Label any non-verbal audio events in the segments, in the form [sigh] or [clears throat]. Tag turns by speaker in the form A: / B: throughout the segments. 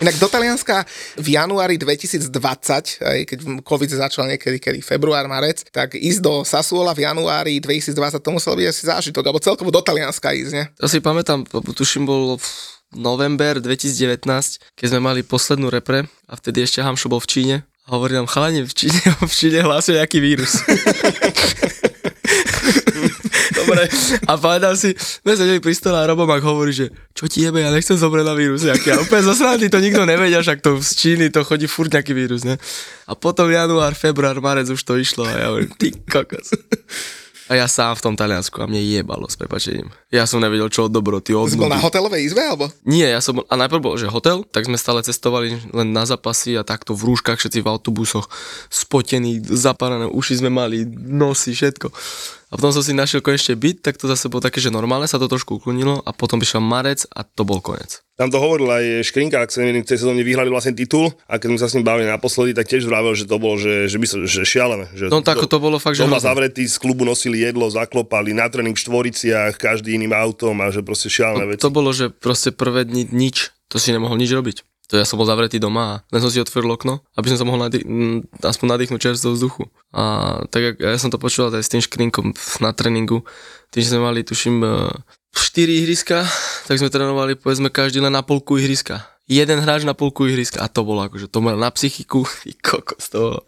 A: Inak do Talianska v januári 2020, aj keď COVID začal niekedy, kedy február, marec, tak ísť do Sassuola v januári 2020 to muselo byť asi zážitok, alebo celkovo do Talianska ísť, ne?
B: To si pamätám, tuším bol v november 2019, keď sme mali poslednú repre a vtedy ešte Hamšo bol v Číne a hovorí nám, chalani, v Číne, v Číne hlásia nejaký vírus. [laughs] Dobre. A pamätám si, sme sedeli pri stole a Robomák hovorí, že čo ti jebe, ja nechcem zomrieť na vírus nejaký. A úplne zasranný, to nikto nevedia, však to z Číny to chodí furt nejaký vírus, ne? A potom január, február, marec už to išlo a ja hovorím, ty kokos. A ja sám v tom Taliansku a mne jebalo s prepačením. Ja som nevedel, čo od dobroty, od
A: Si bol na hotelovej izbe, alebo?
B: Nie, ja som bol, a najprv bol, že hotel, tak sme stále cestovali len na zapasy a takto v rúškach, všetci v autobusoch, spotení, zapárané uši sme mali, nosy, všetko. A potom som si našiel konečne byt, tak to zase bolo také, že normálne sa to trošku uklonilo a potom prišiel marec a to bol koniec.
C: Tam to hovoril aj Škrinka, ak sa neviem, v tej sezóne vyhrali vlastne titul a keď sme sa s ním bavili naposledy, tak tiež vravel, že to bolo, že, že, by sa, že šialené. Že
B: No tak to bolo fakt, že
C: Doma zavretí, z klubu nosili jedlo, zaklopali, na tréning v štvoriciach, každý iným autom a že proste šialené veci.
B: To bolo, že proste prvé dni nič, to si nemohol nič robiť. To ja som bol zavretý doma a len som si otvoril okno, aby som sa mohol m, aspoň nadýchnuť čerstvého vzduchu. A tak ja som to počúval aj s tým škrinkom na tréningu, tým, že sme mali, tuším, 4 ihriska, tak sme trénovali povedzme každý len na polku ihriska. Jeden hráč na polku ihriska a to bolo akože, to mal na psychiku, [laughs] ty kokos, to bolo.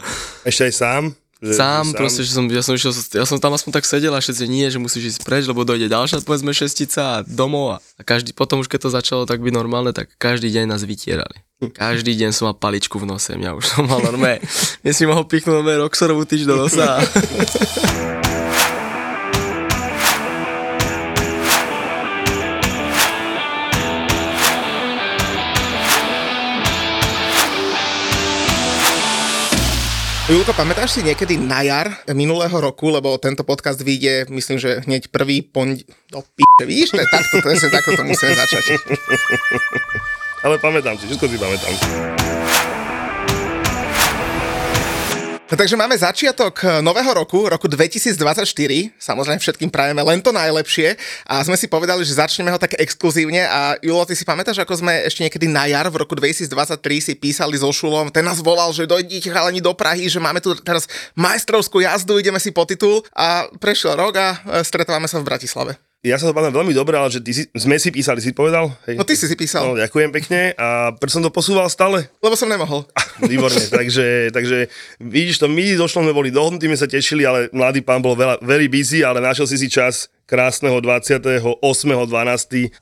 C: Ešte aj sám? Že,
B: Sám,
C: že
B: proste, že som, ja som išiel, ja som tam aspoň tak sedel a všetci nie, že musíš ísť preč, lebo dojde ďalšia, povedzme, šestica a domov a, a každý, potom už keď to začalo tak byť normálne, tak každý deň nás vytierali. Každý deň som mal paličku v nose, ja už som mal normálne, [laughs] mne si mohol pichnúť normálne Roxorovú tyč do nosa. [laughs]
A: Julko, pamätáš si niekedy na jar minulého roku, lebo tento podcast vyjde, myslím, že hneď prvý pond... No p***e, vidíš, to je takto, to je takto to musíme začať.
C: Ale pamätám si, všetko si pamätám.
A: No, takže máme začiatok eh, nového roku, roku 2024. Samozrejme všetkým prajeme len to najlepšie a sme si povedali, že začneme ho tak exkluzívne a Julo, ty si pamätáš, ako sme ešte niekedy na jar v roku 2023 si písali so Šulom, ten nás volal, že dojdite chalani do Prahy, že máme tu teraz majstrovskú jazdu, ideme si po titul a prešiel rok a eh, stretávame sa v Bratislave.
C: Ja sa to pamätám veľmi dobre, ale že ty si, sme si písali, si povedal? Hej.
A: No ty si si písal,
C: No, ďakujem pekne a prečo som to posúval stále?
A: lebo som nemohol. [laughs]
C: Výborne, takže, takže vidíš to, my došlo sme boli dohodnutí, sme sa tešili, ale mladý pán bol veľa, very busy, ale našiel si si čas krásneho 28.12.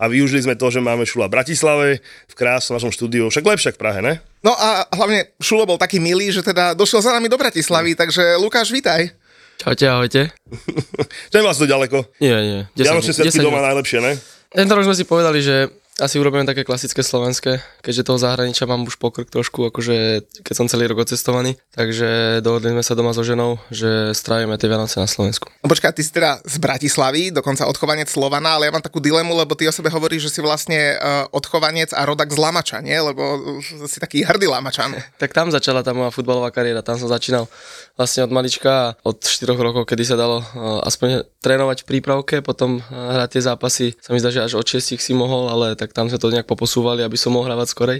C: a využili sme to, že máme šula v Bratislave, v krásnom našom štúdiu, však lepšie v Prahe, ne?
A: No a hlavne Šulo bol taký milý, že teda došiel za nami do Bratislavy, takže Lukáš, vítaj.
B: Čaute, ahojte.
C: Je vás to ďaleko.
B: Nie, nie. 10
C: Vianočné
B: dní-
C: sviatky
B: 10
C: doma najlepšie, ne?
B: Tento rok sme si povedali, že asi urobíme také klasické slovenské, keďže toho zahraničia mám už pokrk trošku, akože keď som celý rok odcestovaný, takže dohodli sme sa doma so ženou, že strávime tie Vianoce na Slovensku.
A: No počkaj, ty si teda z Bratislavy, dokonca odchovanec Slovana, ale ja mám takú dilemu, lebo ty o sebe hovoríš, že si vlastne uh, odchovanec a rodak z Lamača, nie? Lebo si taký hrdý Lamačan. [laughs]
B: Tak tam začala tá moja futbalová kariéra, tam som začínal vlastne od malička od 4 rokov, kedy sa dalo uh, aspoň trénovať v prípravke, potom uh, hrať tie zápasy, sa mi zdá, že až od 6 si mohol, ale tak tam sme to nejak poposúvali, aby som mohol hravať skorej.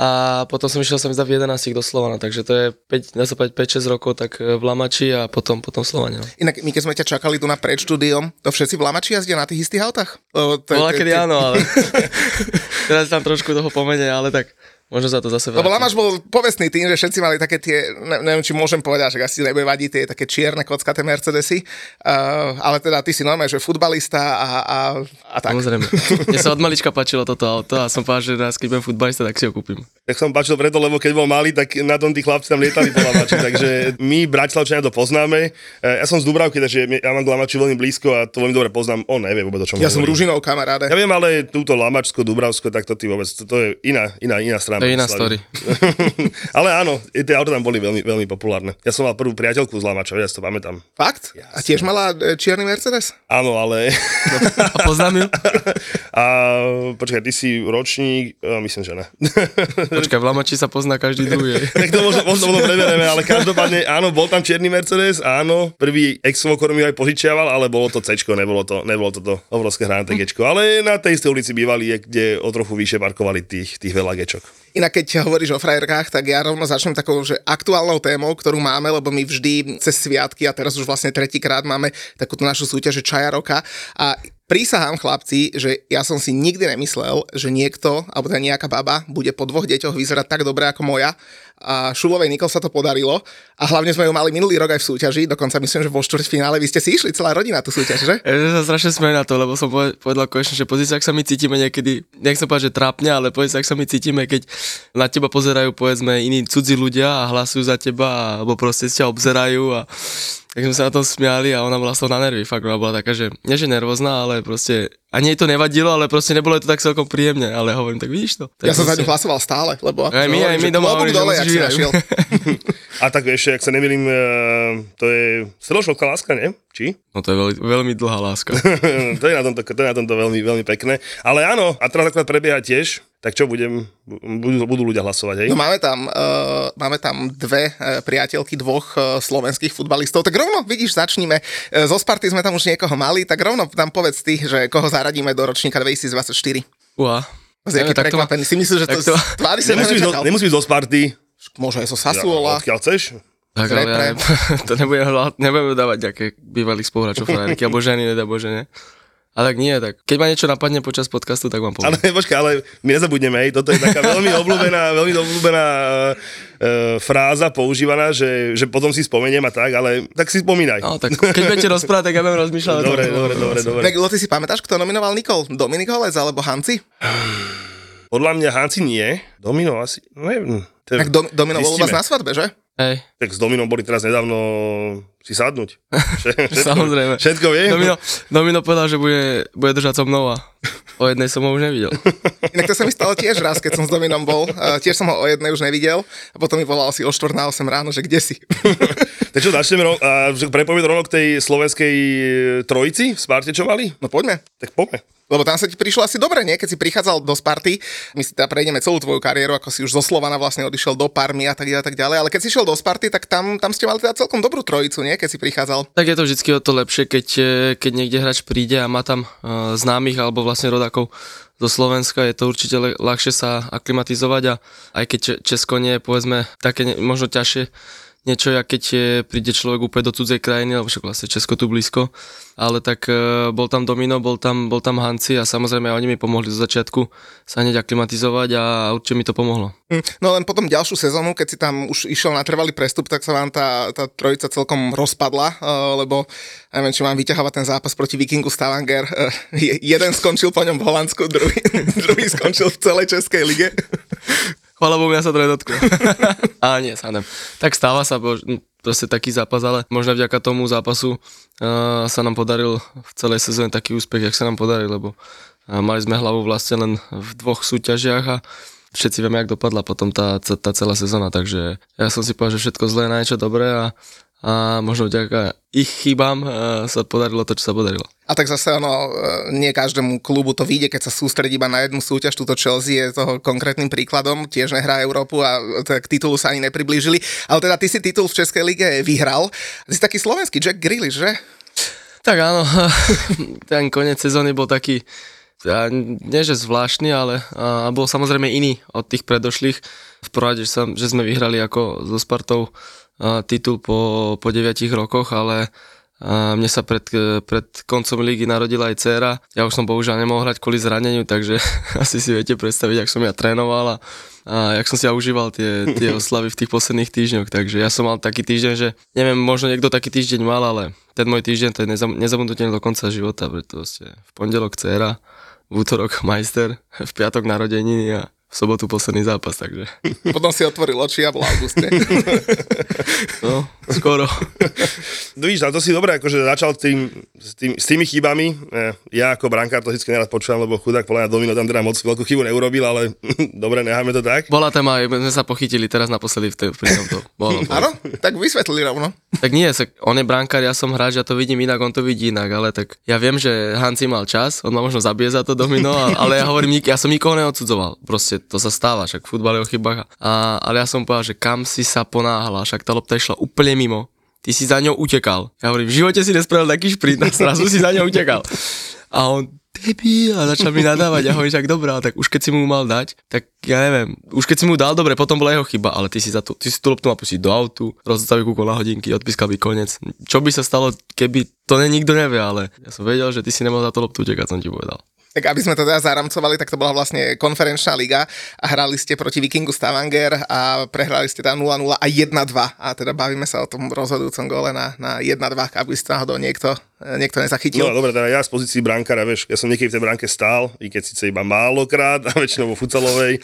B: A potom som išiel sa mi zdá v 11 do Slovana, takže to je 5, dá sa povedať 5-6 rokov tak e, v Lamači a potom, potom Slovane. No.
A: Inak my keď sme ťa čakali tu na pred štúdiom, to všetci v Lamači jazdia na tých istých autách?
B: Bola kedy áno, ale [laughs] teraz tam trošku toho pomene, ale tak možno sa to zase
A: Lebo
B: vráti.
A: Lamaš bol povestný tým, že všetci mali také tie, ne, neviem, či môžem povedať, že asi nebude vadiť tie také čierne kockaté Mercedesy, uh, ale teda ty si normálne, že futbalista a, a, a tak.
B: Samozrejme. [laughs] Mne sa od malička páčilo toto auto a som povedal, že raz, keď budem futbalista, tak si ho kúpim.
C: Tak som páčil preto, lebo keď bol malý, tak na tom tí chlapci tam lietali po Lamači, [laughs] takže my Bratislavčania to poznáme. E, Ja som z Dubravky, takže ja mám Lamači veľmi blízko a to veľmi dobre poznám. On nevie vôbec, o čom
A: Ja som
C: hovorí.
A: Ružinov kamaráde.
C: Ja viem, ale túto Lamačsko, Dubravsko, tak to ty vôbec, to, to je iná, iná, iná strana
B: To je iná
C: Bratislavy. [laughs] Ale áno, tie auta tam boli veľmi, veľmi populárne. Ja som mal prvú priateľku z Lamača, ja si to pamätám.
A: Fakt? A tiež mala e, čierny Mercedes?
C: Áno, ale...
B: A poznám ju? [laughs]
C: A počkaj, ty si ročník, a myslím, že ne. [laughs]
B: Počkaj, v Lamači sa pozná každý druhý.
C: tak to možno, možno, preberieme, ale každopádne áno, bol tam čierny Mercedes, áno, prvý ex mi aj požičiaval, ale bolo to C, nebolo to, nebolo to to obrovské hrané ale na tej istej ulici bývali, kde o trochu vyššie parkovali tých, tých veľa Gčok.
A: Inak keď hovoríš o frajerkách, tak ja rovno začnem takou, že aktuálnou témou, ktorú máme, lebo my vždy cez sviatky a teraz už vlastne tretíkrát máme takúto našu súťaž že Čaja roka a Prísahám chlapci, že ja som si nikdy nemyslel, že niekto, alebo teda nejaká baba, bude po dvoch deťoch vyzerať tak dobre ako moja. A Šulovej Nikol sa to podarilo. A hlavne sme ju mali minulý rok aj v súťaži, dokonca myslím, že vo štvrťfinále vy ste si išli celá rodina tú súťaž, že?
B: Ja sa strašne smejem na to, lebo som poved- povedal konečne, že pozri sa, ak sa my cítime niekedy, nechcem povedať, že trápne, ale povedz sa, ak sa my cítime, keď na teba pozerajú povedzme iní cudzí ľudia a hlasujú za teba, alebo proste ťa obzerajú a tak sme sa na tom smiali a ona bola z toho na nervy, fakt ona bola taká, že nie že nervózna, ale proste ani jej to nevadilo, ale proste nebolo to tak celkom príjemne, ale hovorím, tak vidíš to. Tak
A: Ja som za
B: proste-
A: ňu hlasoval stále, lebo
B: Aj my, aj
A: hovorím,
B: my
A: že
B: doma hovorím, že
A: dole, si
B: vyhrať. [laughs]
C: A tak ešte, ak sa nemýlim, eh, to je stredoškolská láska, nie? Či?
B: No to je veľmi, veľmi dlhá láska. [laughs]
C: to, je na tomto, to je na tomto veľmi, veľmi pekné. Ale áno, a teraz akorát prebieha tiež, tak čo budem, budú, budú ľudia hlasovať, hej?
A: No máme tam, uh, máme tam dve uh, priateľky dvoch uh, slovenských futbalistov. Tak rovno, vidíš, začníme. Uh, zo Sparty sme tam už niekoho mali, tak rovno tam povedz ty, že koho zaradíme do ročníka 2024.
B: Uá.
A: Si aký
B: tak to má-
A: prekvapený. Si myslíš, že to,
B: to-
A: z tvári sa
C: Nemusí byť, do,
A: nečakal.
C: nemusí byť zo Sparty.
A: Môže aj zo
C: Ja,
A: Sassuola.
C: odkiaľ chceš?
B: Tak ale ja,
A: reprem. [laughs]
B: to nebudem, hľa- nebudem dávať nejaké bývalých spoluhráčov frajerky, alebo ženy, nedá bože, ne? A tak nie, tak keď ma niečo napadne počas podcastu, tak vám poviem.
C: Ale [laughs] počkaj, ale my nezabudneme, hej, toto je taká veľmi obľúbená, veľmi obľúbená e, fráza používaná, že, že potom si spomeniem a tak, ale tak si spomínaj.
B: No, tak keď budete rozprávať, tak ja budem rozmýšľať.
C: dobre, dobre, dobre, dobre.
A: Tak ty si pamätáš, kto nominoval Nikol? Dominik Holec alebo Hanci? [sighs]
C: Podľa mňa Hanci nie, Domino asi, neviem. To je-
A: Tak Dom, Domino bol u vás na svadbe, že?
B: Hej,
C: Tak s Dominom boli teraz nedávno si sadnúť. [laughs] Všetko,
B: samozrejme.
C: Všetko vie?
B: Domino, Domino povedal, že bude, bude držať so mnou a o jednej som ho už nevidel. [laughs]
A: Inak to sa mi stalo tiež raz, keď som s Dominom bol. Uh, tiež som ho o jednej už nevidel. A potom mi volal asi o 4 na 8 ráno, že kde si? [laughs]
C: Tak čo, začneme ro- a že prepovieme rovno k tej slovenskej e, trojici v Sparte, čo mali?
A: No poďme.
C: Tak poďme.
A: Lebo tam sa ti prišlo asi dobre, nie? Keď si prichádzal do Sparty, my si teda prejdeme celú tvoju kariéru, ako si už zo Slovana vlastne odišiel do Parmy a tak ďalej, a tak ďalej. Ale keď si šiel do Sparty, tak tam, tam ste mali teda celkom dobrú trojicu, nie? Keď si prichádzal.
B: Tak je to vždycky o to lepšie, keď, eh, keď niekde hráč príde a má tam uh, známych alebo vlastne rodákov zo Slovenska, je to určite le- ľahšie sa aklimatizovať a aj keď Če- Česko nie je povedzme také možno ťažšie, niečo, jak keď je, príde človek úplne do cudzej krajiny, lebo však vlastne Česko tu blízko, ale tak e, bol tam Domino, bol tam, bol tam Hanci a samozrejme oni mi pomohli zo začiatku sa hneď aklimatizovať a určite mi to pomohlo.
A: Hm, No len potom ďalšiu sezónu, keď si tam už išiel na trvalý prestup, tak sa vám tá, tá trojica celkom rozpadla, uh, lebo ja neviem, či mám vyťahovať ten zápas proti Vikingu Stavanger. Je- jeden skončil po ňom v Holandsku, druhý, [laughs] druhý skončil v celej Českej lige.
B: Chvala Bohu, mňa sa to nedotklo. [laughs] a nie, sa nem. Tak stáva sa, hm, proste taký zápas, ale možno vďaka tomu zápasu uh, sa nám podaril v celej sezóne taký úspech, jak sa nám podaril, lebo uh, mali sme hlavu vlastne len v dvoch súťažiach a všetci vieme, jak dopadla potom tá, tá celá sezóna, takže ja som si povedal, že všetko zlé na niečo dobré a, a možno vďaka ich chybám uh, sa podarilo to, čo sa podarilo.
A: A tak zase ono, e, nie každému klubu to vyjde, keď sa sústredí iba na jednu súťaž. Tuto Chelsea je toho konkrétnym príkladom, tiež nehrá Európu a tak k titulu sa ani nepriblížili. Ale teda ty si titul v Českej lige vyhral. Ty si taký slovenský Jack Grealish, že?
B: Tak áno, [laughs] ten koniec sezóny bol taký, ja, nie že zvláštny, ale a, bol samozrejme iný od tých predošlých. V prvom rade, že, sa, že sme vyhrali ako so Spartou titul po, po 9 rokoch, ale a mne sa pred, pred koncom lígy narodila aj dcéra. Ja už som bohužiaľ nemohol hrať kvôli zraneniu, takže [laughs] asi si viete predstaviť, ak som ja trénoval a, a jak som si ja užíval tie, tie [laughs] oslavy v tých posledných týždňoch. Takže ja som mal taký týždeň, že neviem, možno niekto taký týždeň mal, ale ten môj týždeň to je nezam, nezabudnutelné do konca života, pretože v pondelok dcéra, v útorok majster, [laughs] v piatok narodeniny a v sobotu posledný zápas, takže [laughs]
A: Potom si otvoril oči a bol Auguste. [laughs]
B: no, skoro. [laughs]
C: No Víš, a to si dobre, akože začal tým, s, tým, s tými chybami. Eh, Ja ako brankár to vždy nerad počúvam, lebo chudák podľa mňa Domino tam teda moc veľkú chybu neurobil, ale dobre, necháme to tak.
B: Bola téma, aj sme sa pochytili teraz naposledy v tej, pri tomto. Bolo, bolo.
A: Áno? Tak vysvetlili rovno.
B: Tak nie, sa, on je brankár, ja som hráč, ja to vidím inak, on to vidí inak, ale tak ja viem, že Hanci mal čas, on ma možno zabije za to domino, ale ja hovorím, ja som nikoho neodsudzoval, proste to sa stáva, však v futbale je o chybách, a, ale ja som povedal, že kam si sa ponáhla, však tá lopta išla úplne mimo, ty si za ňou utekal. Ja hovorím, v živote si nespravil taký šprint a zrazu si za ňou utekal. A on, debil, a začal mi nadávať, ja hovorím, tak dobrá, tak už keď si mu mal dať, tak ja neviem, už keď si mu dal, dobre, potom bola jeho chyba, ale ty si, za to, ty si tú loptu mal pustiť do autu, rozstaviť kúkol na hodinky, odpískal by koniec. Čo by sa stalo, keby, to ne, nikto nevie, ale ja som vedel, že ty si nemal za to loptu utekať, som ti povedal.
A: Tak aby sme to teda zaramcovali, tak to bola vlastne konferenčná liga a hrali ste proti Vikingu Stavanger a prehrali ste tam 0-0 a 1-2 a teda bavíme sa o tom rozhodujúcom gole na, na 1-2, aby ste náhodou niekto, niekto nezachytil.
C: No dobre, teda ja z pozícii brankára, vieš, ja som niekedy v tej bránke stál, i keď síce iba málokrát, [laughs] a väčšinou vo futsalovej,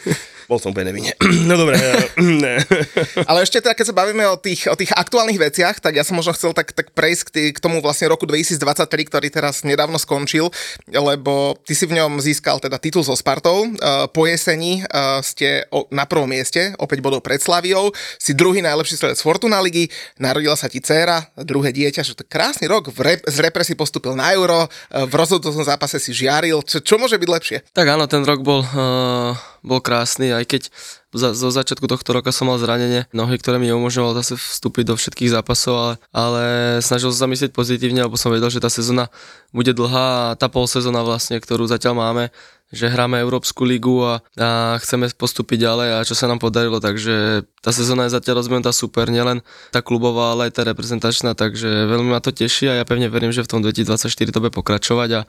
C: bol som úplne nevinne. [clears throat] No dobre, [clears throat] ne. [laughs]
A: Ale ešte teda, keď sa bavíme o tých, o tých aktuálnych veciach, tak ja som možno chcel tak, tak prejsť k, tý, k tomu vlastne roku 2023, ktorý teraz nedávno skončil, lebo ty si v ňom získal teda titul so Spartou. Uh, po jeseni uh, ste na prvom mieste, opäť bodov pred Slaviou, si druhý najlepší strelec Fortuna ligy, narodila sa ti dcéra, druhé dieťa, že to krásny rok, v rep, z repre si postupil na euro, uh, v rozhodujúcom zápase si žiaril, čo, čo môže byť lepšie?
B: Tak áno, ten rok bol, uh, bol krásny, aj keď za, zo začiatku tohto roka som mal zranenie nohy, ktoré mi neumožňovalo zase vstúpiť do všetkých zápasov, ale, ale snažil som sa myslieť pozitívne, lebo som vedel, že tá sezóna bude dlhá a tá polsezóna vlastne, ktorú zatiaľ máme, že hráme Európsku ligu a, a chceme postúpiť ďalej a čo sa nám podarilo, takže tá sezóna je zatiaľ rozbehnutá super, nielen tá klubová, ale aj tá reprezentačná, takže veľmi ma to teší a ja pevne verím, že v tom 2024 to bude pokračovať a,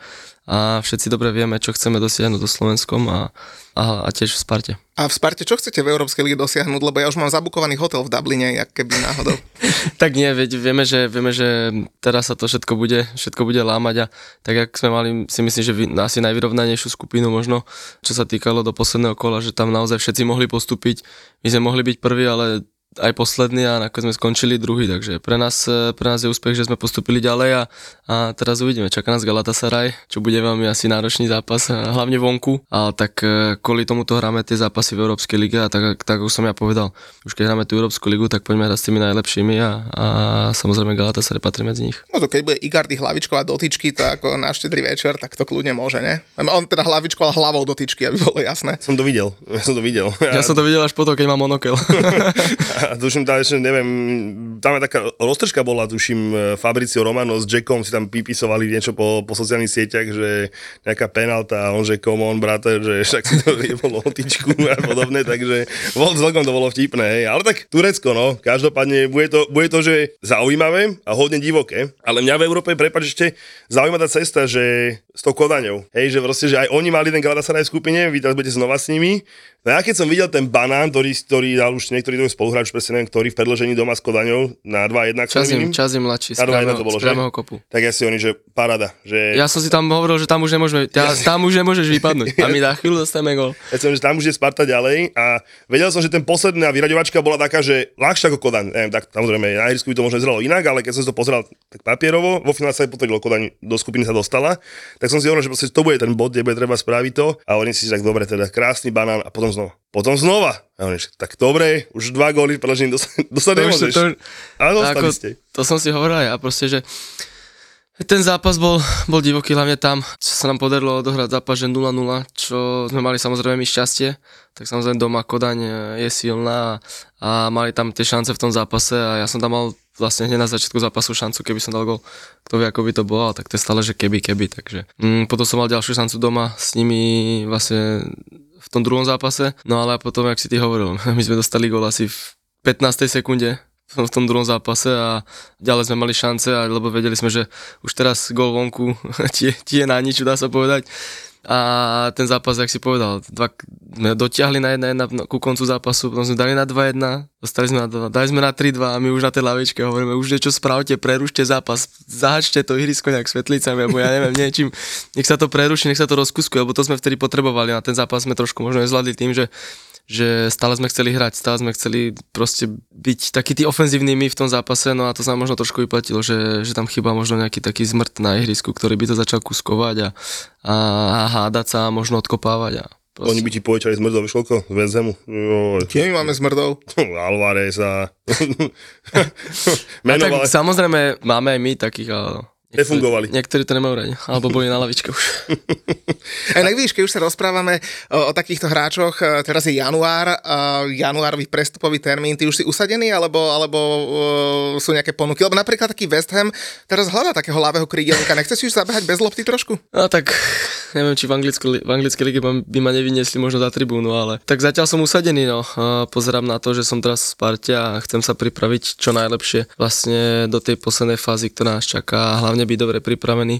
B: a všetci dobre vieme, čo chceme dosiahnuť do Slovenskom a, a, a tiež v Sparte.
A: A v Sparte čo chcete v Európskej lige dosiahnuť? Lebo ja už mám zabukovaný hotel v Dubline, jak keby náhodou. [laughs]
B: tak nie, veď vieme, že, vieme, že teraz sa to všetko bude, všetko bude lámať a tak jak sme mali, si myslím, že vy, asi najvyrovnanejšiu skupinu možno, čo sa týkalo do posledného kola, že tam naozaj všetci mohli postúpiť. My sme mohli byť prví, ale aj posledný a nakoniec sme skončili druhý, takže pre nás, pre nás je úspech, že sme postupili ďalej a, a teraz uvidíme. Čaká nás Galatasaray, čo bude veľmi asi náročný zápas, hlavne vonku, ale tak e, kvôli tomuto hráme tie zápasy v Európskej lige a tak, tak ako som ja povedal, už keď hráme tú Európsku ligu, tak poďme hrať s tými najlepšími a, a samozrejme Galatasaray patrí medzi nich.
A: No to keď bude Igardy hlavičkovať dotyčky, to ako na štedrý večer, tak to kľudne môže, ne? On teda hlavičkoval hlavou dotyčky, aby bolo jasné.
C: Som to videl, [laughs] ja som to videl.
B: Ja som to videl až potom, keď mám monokel. [laughs]
C: A tuším, tam ešte, neviem, tam je taká roztržka bola, tuším, Fabricio Romano s Jackom si tam pípisovali niečo po, po sociálnych sieťach, že nejaká penalta a on, že come on, brate, že však si to [laughs] jebol lotičku a podobne, takže bol, celkom to bolo vtipné, hej. Ale tak Turecko, no, každopádne bude to, bude to, že zaujímavé a hodne divoké, ale mňa v Európe, prepáč, ešte zaujíma tá cesta, že s tou Kodaňou, hej, že proste, že aj oni mali ten Galatasaray v skupine, vy teraz budete znova s nimi, No ja keď som videl ten banán, ktorý, ktorý dal už niektorý tvoj spoluhráč, presne neviem, ktorý v predložení doma s Kodaňou na 2-1. ak sa
B: Čazím,
C: nemýlim.
B: čazím mladší, z
C: Na 2-1 to
B: priamého,
C: bolo,
B: z
C: že?
B: priamého kopu.
C: Tak ja si oni, že parada. Že...
B: Ja som si tam hovoril, že tam už nemôžeme, [laughs] ja, tam už nemôžeš vypadnúť. A my na chvíľu dostaneme gol.
C: Ja som, že tam už je Sparta ďalej a vedel som, že ten posledná vyraďovačka bola taká, že ľahšia ako Kodaň. Neviem, tak samozrejme na ihrisku by to možno vyzeralo inak, ale keď som to pozeral tak papierovo, vo finále sa aj potvrdilo, Kodaň do skupiny sa dostala, tak som si hovoril, že to bude ten bod, kde bude treba spraviť to a oni si tak dobre, teda krásny banán a potom znova. Potom znova. A oni, tak dobre, už dva góly predložení dostať, [laughs] dostať
B: To už-
C: nemôžeš.
B: to-
C: Ale dostali
B: Ako,
C: ste.
B: to som si hovoril aj ja proste, že ten zápas bol, bol divoký, hlavne tam, čo sa nám podarilo odohrať zápas, že 0-0, čo sme mali samozrejme my šťastie, tak samozrejme doma Kodaň e, je silná a, a mali tam tie šance v tom zápase a ja som tam mal vlastne hneď na začiatku zápasu šancu, keby som dal gol, kto vie, ako by to bolo, tak to je stále, že keby, keby, takže mm, potom som mal ďalšiu šancu doma s nimi vlastne v tom druhom zápase, no ale potom, jak si ty hovoril, [laughs] my sme dostali gol asi v 15. sekunde v tom druhom zápase a ďalej sme mali šance, lebo vedeli sme, že už teraz gol vonku [laughs] ti, je- ti je na nič, dá sa povedať. A ten zápas, jak si povedal, dva, sme dotiahli na 1-1 no, ku koncu zápasu, potom sme dali na 2-1, dostali sme na 2, dali sme na 3-2 a my už na tej lavičke hovoríme, už niečo spravte, prerušte zápas, zahačte to ihrisko nejak svetlicami, alebo ja neviem, niečím, nech sa to preruší, nech sa to rozkuskuje, lebo to sme vtedy potrebovali a ten zápas sme trošku možno nezvládli tým, že že stále sme chceli hrať, stále sme chceli proste byť taký tí ofenzívni my v tom zápase, no a to sa možno trošku vyplatilo, že, že tam chýba možno nejaký taký zmrt na ihrisku, ktorý by to začal kuskovať a, a, a hádať sa a možno odkopávať. A proste.
C: Oni by ti povedali zmrdov, vieš koľko? Vezemu.
A: Tie my máme zmrdov. [laughs]
C: Alvarez a... [laughs]
B: a
C: Menoval.
B: tak samozrejme máme aj my takých, ale
C: Nefungovali.
B: Niektorí to nemajú radi, alebo boli na lavičke už. [laughs]
A: Aj tak vidíš, keď už sa rozprávame o, o takýchto hráčoch, e, teraz je január, uh, januárový prestupový termín, ty už si usadený, alebo, alebo uh, sú nejaké ponuky? Lebo napríklad taký West Ham teraz hľadá takého ľavého krídelníka, nechce si už zabehať bez lopty trošku?
B: No tak, neviem, či v, anglicku, v anglickej lige by ma nevyniesli možno za tribúnu, ale tak zatiaľ som usadený, no. A pozerám na to, že som teraz v Sparte a chcem sa pripraviť čo najlepšie vlastne do tej poslednej fázy, ktorá nás čaká a hlavne byť dobre pripravený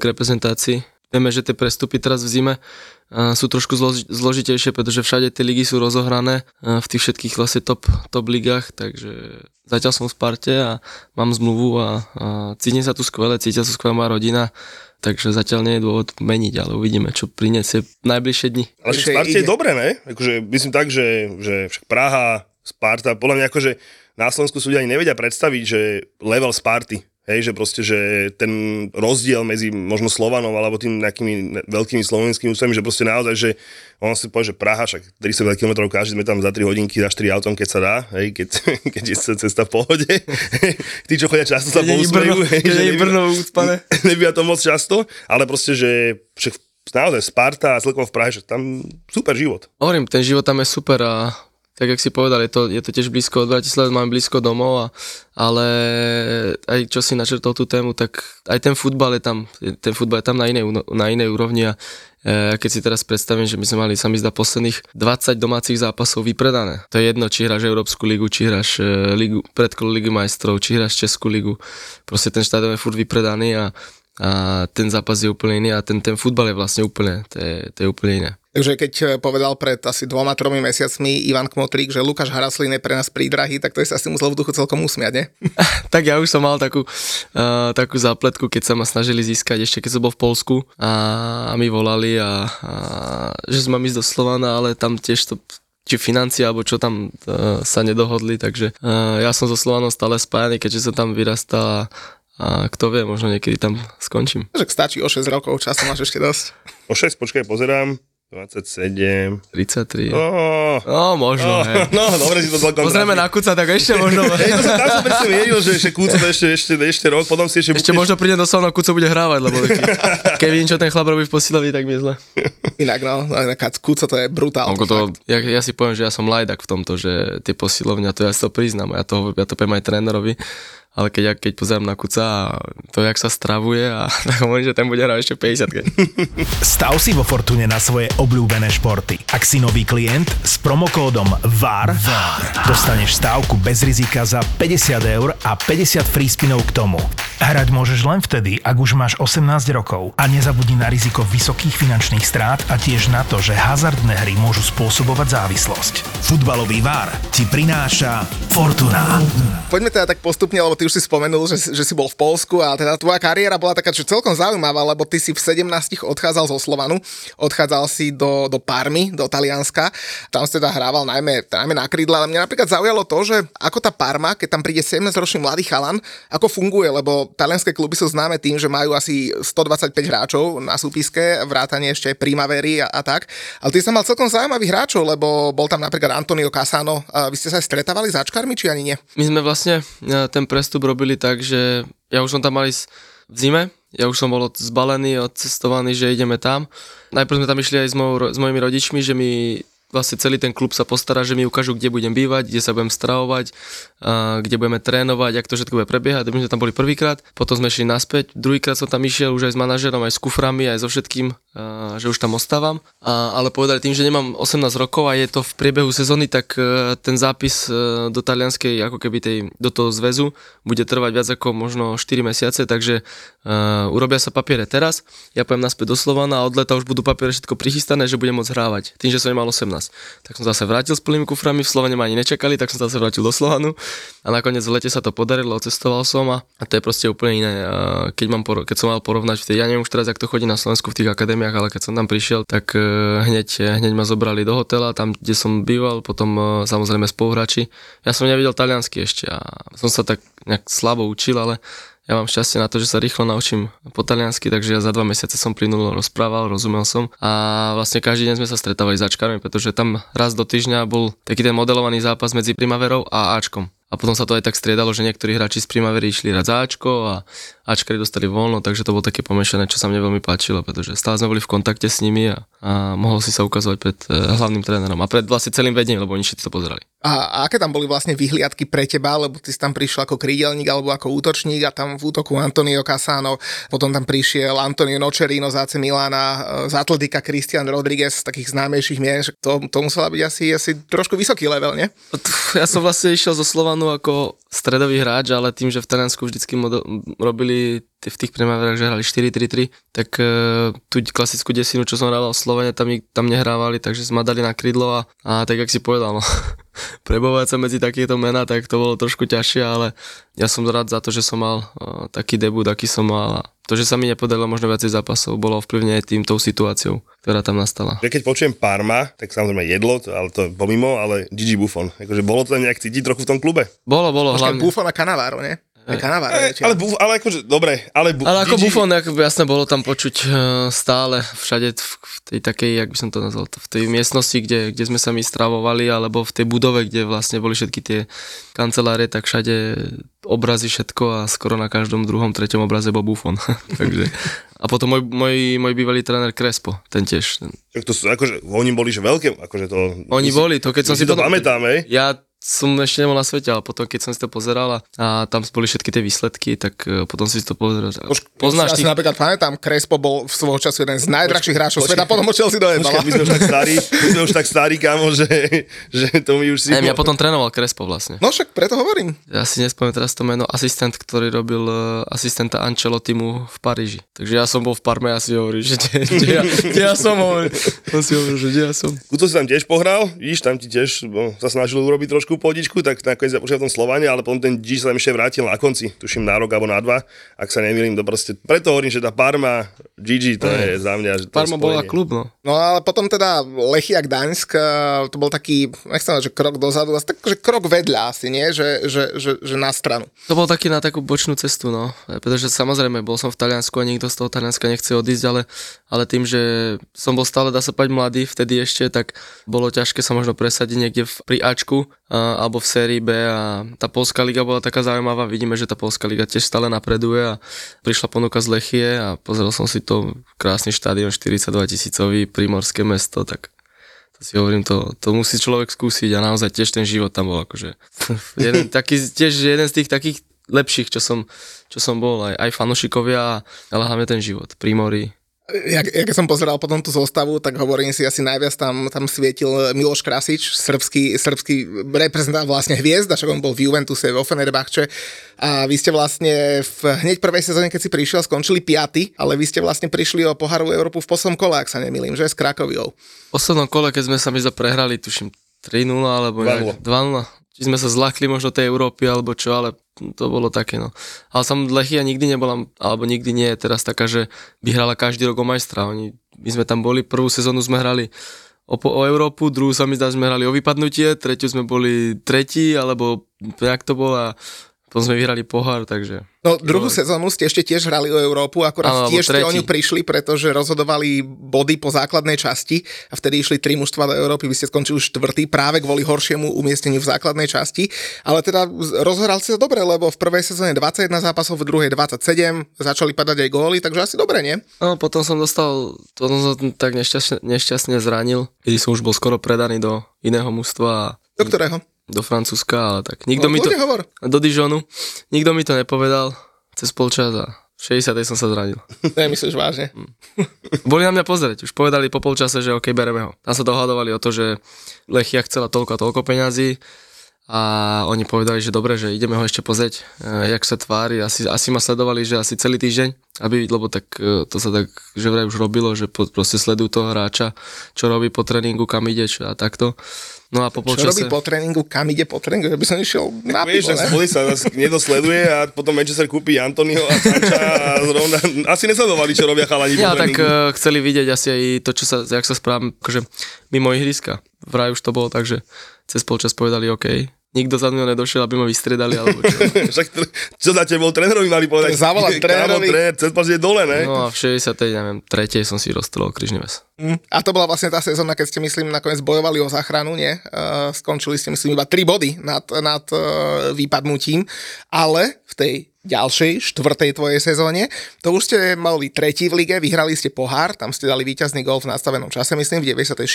B: k reprezentácii. Vieme, že tie prestupy teraz v zime sú trošku zlož, zložitejšie, pretože všade tie ligy sú rozohrané v tých všetkých vlastne top, top ligách, takže zatiaľ som v Sparte a mám zmluvu a, a cítim sa tu skvele, cítia sa skvelá moja rodina, takže zatiaľ nie je dôvod meniť, ale uvidíme, čo prinesie v najbližšie dni.
C: Ale však Sparte je dobré, ne? Akože, myslím tak, že, že však Praha, Sparta, podľa mňa akože na Slovensku sú ľudia ani nevedia predstaviť, že level Sparty Hej, že proste, že ten rozdiel medzi možno Slovanom alebo tým nejakými veľkými slovenskými ústavami, že proste naozaj, že on si povie, že Praha, však 300 km každý sme tam za 3 hodinky, za 4 autom, keď sa dá, hej, keď, [laughs] keď je cesta v pohode. [laughs] Tí, čo chodia často sa pousmejú.
B: Keď je Brno úcpané. [laughs]
C: Nebýva to moc často, ale proste, že však naozaj Sparta a celkovo v Prahe, že tam super život.
B: Hovorím, ten život tam je super a tak jak si povedal, je to, je to tiež blízko od Bratislavy, máme blízko domov, a, ale aj čo si načrtol tú tému, tak aj ten futbal je tam, ten futbal je tam na inej, na inej úrovni a e, keď si teraz predstavím, že my sme mali, sa mi posledných 20 domácich zápasov vypredané. To je jedno, či hráš Európsku ligu, či hráš e, ligu, predkolo ligy majstrov, či hráš Českú ligu. Proste ten štadión je furt vypredaný a, a ten zápas je úplne iný a ten, ten futbal je vlastne úplne, to je, to je úplne iné.
A: Takže keď eh, povedal pred asi dvoma, tromi mesiacmi Ivan Kmotrík, že Lukáš Haraslín je pre nás prídrahý, tak to sa asi musel v duchu celkom usmiať, nie? [laughs]
B: tak ja už som mal takú, uh, takú zápletku, keď sa ma snažili získať, ešte keď som bol v Polsku a, a mi volali a, a že sme ísť do Slovana, ale tam tiež to či financie, alebo čo tam uh, sa nedohodli, takže uh, ja som so Slovanom stále spájany, keďže som tam vyrastal a, a kto vie, možno niekedy tam skončím.
A: Že stačí o 6 rokov, času máš ešte dosť.
C: O 6, počkaj, pozerám. 27.
B: 33.
C: Oh,
B: no, možno,
C: oh,
B: hej. [laughs]
C: No, dobre si to celkom
B: Pozrieme na Kuca, tak ešte možno. [laughs]
C: hej, to som, tam som presne vedel, že ešte Kuco to ešte, ešte, ešte rok, potom si ešte...
B: Ešte
C: budeš...
B: možno príde do Solno, Kuco bude hrávať, lebo taký, keď vidím, čo ten chlap robí v posilovi, tak mi je zle.
A: Inak no, Kuco to je brutálne.
B: To, ja, ja, si poviem, že ja som lajdak v tomto, že tie posilovňa, to ja si to priznám, ja to, ja to poviem aj trénerovi, ale keď, ja, keď pozerám na Kuca a to, jak sa stravuje a [laughs] tak hovorím, že ten bude hrať ešte 50 [laughs]
D: Stav si vo Fortune na svoje obľúbené športy. Ak si nový klient, s promokódom VAR, VAR. dostaneš stávku bez rizika za 50 eur a 50 free spinov k tomu. Hrať môžeš len vtedy, ak už máš 18 rokov a nezabudni na riziko vysokých finančných strát a tiež na to, že hazardné hry môžu spôsobovať závislosť. Futbalový VAR ti prináša Fortuna.
A: Poďme teda tak postupne, lebo ty už si spomenul, že, že si bol v Polsku a teda tvoja kariéra bola taká čo celkom zaujímavá, lebo ty si v 17 odchádzal zo Slovanu, odchádzal si do, do Parmy, do Talianska, tam si teda hrával najmä, najmä na krídle, ale mňa napríklad zaujalo to, že ako tá Parma, keď tam príde 17-ročný mladý chalan, ako funguje, lebo talianské kluby sú známe tým, že majú asi 125 hráčov na súpiske, vrátanie ešte Primavery a, a tak, ale ty sa mal celkom zaujímavých hráčov, lebo bol tam napríklad Antonio Casano, vy ste sa stretávali s Ačkarmi, či ani nie?
B: My sme vlastne e, ten prestup robili tak, že ja už som tam mal ísť v zime, ja už som bol zbalený, odcestovaný, že ideme tam. Najprv sme tam išli aj s, mojou, s mojimi rodičmi, že mi vlastne celý ten klub sa postará, že mi ukážu, kde budem bývať, kde sa budem stravovať, kde budeme trénovať, ak to všetko bude prebiehať. My sme tam boli prvýkrát, potom sme šli naspäť, druhýkrát som tam išiel už aj s manažerom, aj s kuframi, aj so všetkým, že už tam ostávam, a, ale povedali tým, že nemám 18 rokov a je to v priebehu sezóny, tak uh, ten zápis uh, do talianskej, ako keby tej, do toho zväzu, bude trvať viac ako možno 4 mesiace, takže uh, urobia sa papiere teraz, ja poviem naspäť do Slovana a od leta už budú papiere všetko prichystané, že budem môcť hrávať, tým, že som nemal 18. Tak som zase vrátil s plnými kuframi, v Slovane ma ani nečakali, tak som zase vrátil do Slovanu a nakoniec v lete sa to podarilo, cestoval som a, a to je proste úplne iné. Keď, mám, keď som mal porovnať ja neviem už teraz, jak to chodí na Slovensku v tých akadémiách, ale keď som tam prišiel, tak uh, hneď, hneď ma zobrali do hotela, tam, kde som býval, potom uh, samozrejme spoluhráči. Ja som nevedel taliansky ešte a som sa tak nejak slabo učil, ale ja mám šťastie na to, že sa rýchlo naučím po taliansky, takže ja za dva mesiace som plynulo rozprával, rozumel som a vlastne každý deň sme sa stretávali s Ačkami, pretože tam raz do týždňa bol taký ten modelovaný zápas medzi Primaverou a Ačkom a potom sa to aj tak striedalo, že niektorí hráči z Primavery išli hrať záčko a Ačkari dostali voľno, takže to bolo také pomiešané, čo sa mne veľmi páčilo, pretože stále sme boli v kontakte s nimi a, a mohol si sa ukazovať pred e, hlavným trénerom a pred vlastne celým vedením, lebo oni všetci to pozerali.
A: A, a aké tam boli vlastne vyhliadky pre teba, lebo ty si tam prišiel ako krídelník alebo ako útočník a tam v útoku Antonio Casano, potom tam prišiel Antonio Nocerino z AC Milana, e, z Atletika Christian Rodriguez, takých známejších mien, to, to musela byť asi, asi trošku vysoký level, nie?
B: Ja som vlastne išiel zo Slovanu ako stredový hráč, ale tým, že v Taliansku vždycky model, robili v tých primaverách, že hrali 4-3-3, tak uh, tú klasickú desinu, čo som hrával v Slovene, tam, tam nehrávali, takže sme dali na krydlo a, a tak, jak si povedal, no, [laughs] prebovať sa medzi takéto mená, tak to bolo trošku ťažšie, ale ja som rád za to, že som mal uh, taký debut, aký som mal a to, že sa mi nepodarilo možno viacej zápasov, bolo ovplyvnené tým tou situáciou, ktorá tam nastala.
C: Keď počujem Parma, tak samozrejme jedlo, ale to pomimo, ale Gigi Buffon. Akože bolo to nejak cítiť trochu v tom klube?
B: Bolo, bolo,
A: Počkej,
B: hlavne.
A: Buffon a Cannavaro, nie? Kanavár,
C: ale, ale, buf, ale akože, dobre, ale... Bu,
B: ale ako
C: Gigi...
B: Buffon, ako jasne bolo tam počuť uh, stále všade v, v tej takej, jak by som to nazval, v tej miestnosti, kde, kde sme sa my stravovali, alebo v tej budove, kde vlastne boli všetky tie kancelárie, tak všade obrazy všetko a skoro na každom druhom, treťom obraze bol Buffon. [laughs] Takže a potom môj, môj, môj bývalý tréner Crespo, ten tiež. Ten...
C: Tak to sú, akože, oni boli že veľké, akože to...
B: Oni boli, to keď som si
C: to pamätáme.
B: Ja som ešte nebol na svete, ale potom keď som si to pozeral a, a tam boli všetky tie výsledky, tak uh, potom si to pozeral.
A: Poznáš ja tých... si napríklad pamätám, Crespo bol v svojho času jeden z najdrahších hráčov sveta, potom ho Chelsea dojebala.
C: My sme už tak starí, my sme už tak starí, kámo, že, že to mi už si...
B: Ne, ja potom trénoval Crespo vlastne.
A: No však preto hovorím.
B: Ja si nespomínam teraz to meno, asistent, ktorý robil uh, asistenta Ancelottimu v Paríži. Takže ja som bol v Parme a si hovorí, že kde, kde, ja, kde ja som hovoril. On si hovoril, že kde ja som.
C: Kuto si tam tiež pohral, vidíš, tam ti tiež no, sa snažil urobiť trošku podičku, tak nakoniec započal v tom Slovane, ale potom ten G sa ešte vrátil na konci, tuším na rok alebo na dva, ak sa nemýlim, to proste, preto hovorím, že tá Parma, Gigi, to je za mňa, že to
B: Parma bola klub, no.
A: No ale potom teda Lechia Gdaňsk, eh, to bol taký, nechcem že krok dozadu, ale tak, že krok vedľa asi, nie? Že, že, že, že na stranu.
B: To bol taký na takú bočnú cestu, no. Pretože samozrejme, bol som v Taliansku a nikto z toho Talianska nechce odísť, ale, ale tým, že som bol stále, dá sa povedať, mladý vtedy ešte, tak bolo ťažké sa možno presadiť niekde v, pri Ačku a, alebo v sérii B a tá Polská liga bola taká zaujímavá, vidíme, že tá Polská liga tiež stále napreduje a prišla ponuka z Lechie a pozrel som si to, krásny štadión, 42 tisícový, primorské mesto, tak to si hovorím, to, to musí človek skúsiť a naozaj tiež ten život tam bol akože [laughs] jeden, taký, tiež jeden z tých takých lepších, čo som, čo som bol, aj, aj fanušikovia, ale hlavne ten život, Primory,
A: ja, ja keď som pozeral potom tú zostavu, tak hovorím si asi najviac tam, tam svietil Miloš Krasič, srbský, srbský reprezentant vlastne hviezda, však on bol v Juventuse, vo Fenerbahče a vy ste vlastne v hneď prvej sezóne, keď si prišiel, skončili piaty, ale vy ste vlastne prišli o poharu Európu v poslednom kole, ak sa nemýlim, že s Krakoviou.
B: V poslednom kole, keď sme sa my prehrali, tuším 3-0 alebo 2-0. Či sme sa zlakli možno tej Európy alebo čo, ale to bolo také, no. Ale sam Lechia nikdy nebola, alebo nikdy nie je teraz taká, že by hrala každý rok o majstra. Oni, my sme tam boli, prvú sezónu sme hrali o, o Európu, druhú sa mi zdá, sme hrali o vypadnutie, tretiu sme boli tretí, alebo nejak to bolo a potom sme vyhrali pohár, takže...
A: No druhú sezónu ste ešte tiež hrali o Európu, akorát ano, tiež ste o ňu prišli, pretože rozhodovali body po základnej časti a vtedy išli tri mužstva do Európy, vy ste skončili už štvrtý práve kvôli horšiemu umiestneniu v základnej časti, ale teda rozhoral si to dobre, lebo v prvej sezóne 21 zápasov, v druhej 27, začali padať aj góly, takže asi dobre, nie?
B: No potom som dostal, potom som tak nešťastne, nešťastne zranil, kedy som už bol skoro predaný do iného mužstva.
A: Do ktorého?
B: Do Francúzska, ale tak nikto
A: no,
B: mi to...
A: Hovor.
B: Do Dijonu. Nikto mi to nepovedal cez polčas a V 60. som sa zranil. [laughs]
A: Nemyslíš vážne?
B: Boli na mňa pozrieť, už povedali po polčase, že OK, bereme ho. Tam sa dohadovali o to, že Lechia chcela toľko a toľko peňazí a oni povedali, že dobre, že ideme ho ešte pozrieť, e, jak sa tvári. Asi, asi ma sledovali, že asi celý týždeň, aby, lebo tak e, to sa tak, že vraj už robilo, že po, proste sledujú toho hráča, čo robí po tréningu, kam ide čo a takto. No a po
A: Čo robí
B: polčase...
A: po tréningu, kam ide po tréningu, že by som išiel na
C: Vieš,
A: pivo,
C: tak
A: ne?
C: spoli sa nedosleduje a potom Manchester kúpi Antonio a Sancha a zrovna, asi nesledovali, čo robia chalani
B: Ja
C: po
B: tak
C: tréningu.
B: uh, chceli vidieť asi aj to, čo sa, jak sa správam, akože mimo ihriska. Vraj už to bolo tak, že cez polčas povedali OK. Nikto za mňa nedošiel, aby ma vystriedali, alebo čo. [laughs]
C: Však čo za tebou trénerovi mali povedať?
A: Zavolať [laughs] trénerovi.
C: tréner, cez je dole, ne?
B: No a v 60. neviem, tretej som si rozstrelil križný väz.
A: Mm. A to bola vlastne tá sezóna, keď ste, myslím, nakoniec bojovali o záchranu, nie? Uh, skončili ste, myslím, iba 3 body nad, nad uh, vypadnutím, ale v tej ďalšej, štvrtej tvojej sezóne, to už ste mali tretí v lige, vyhrali ste pohár, tam ste dali víťazný gol v nastavenom čase, myslím, v 96.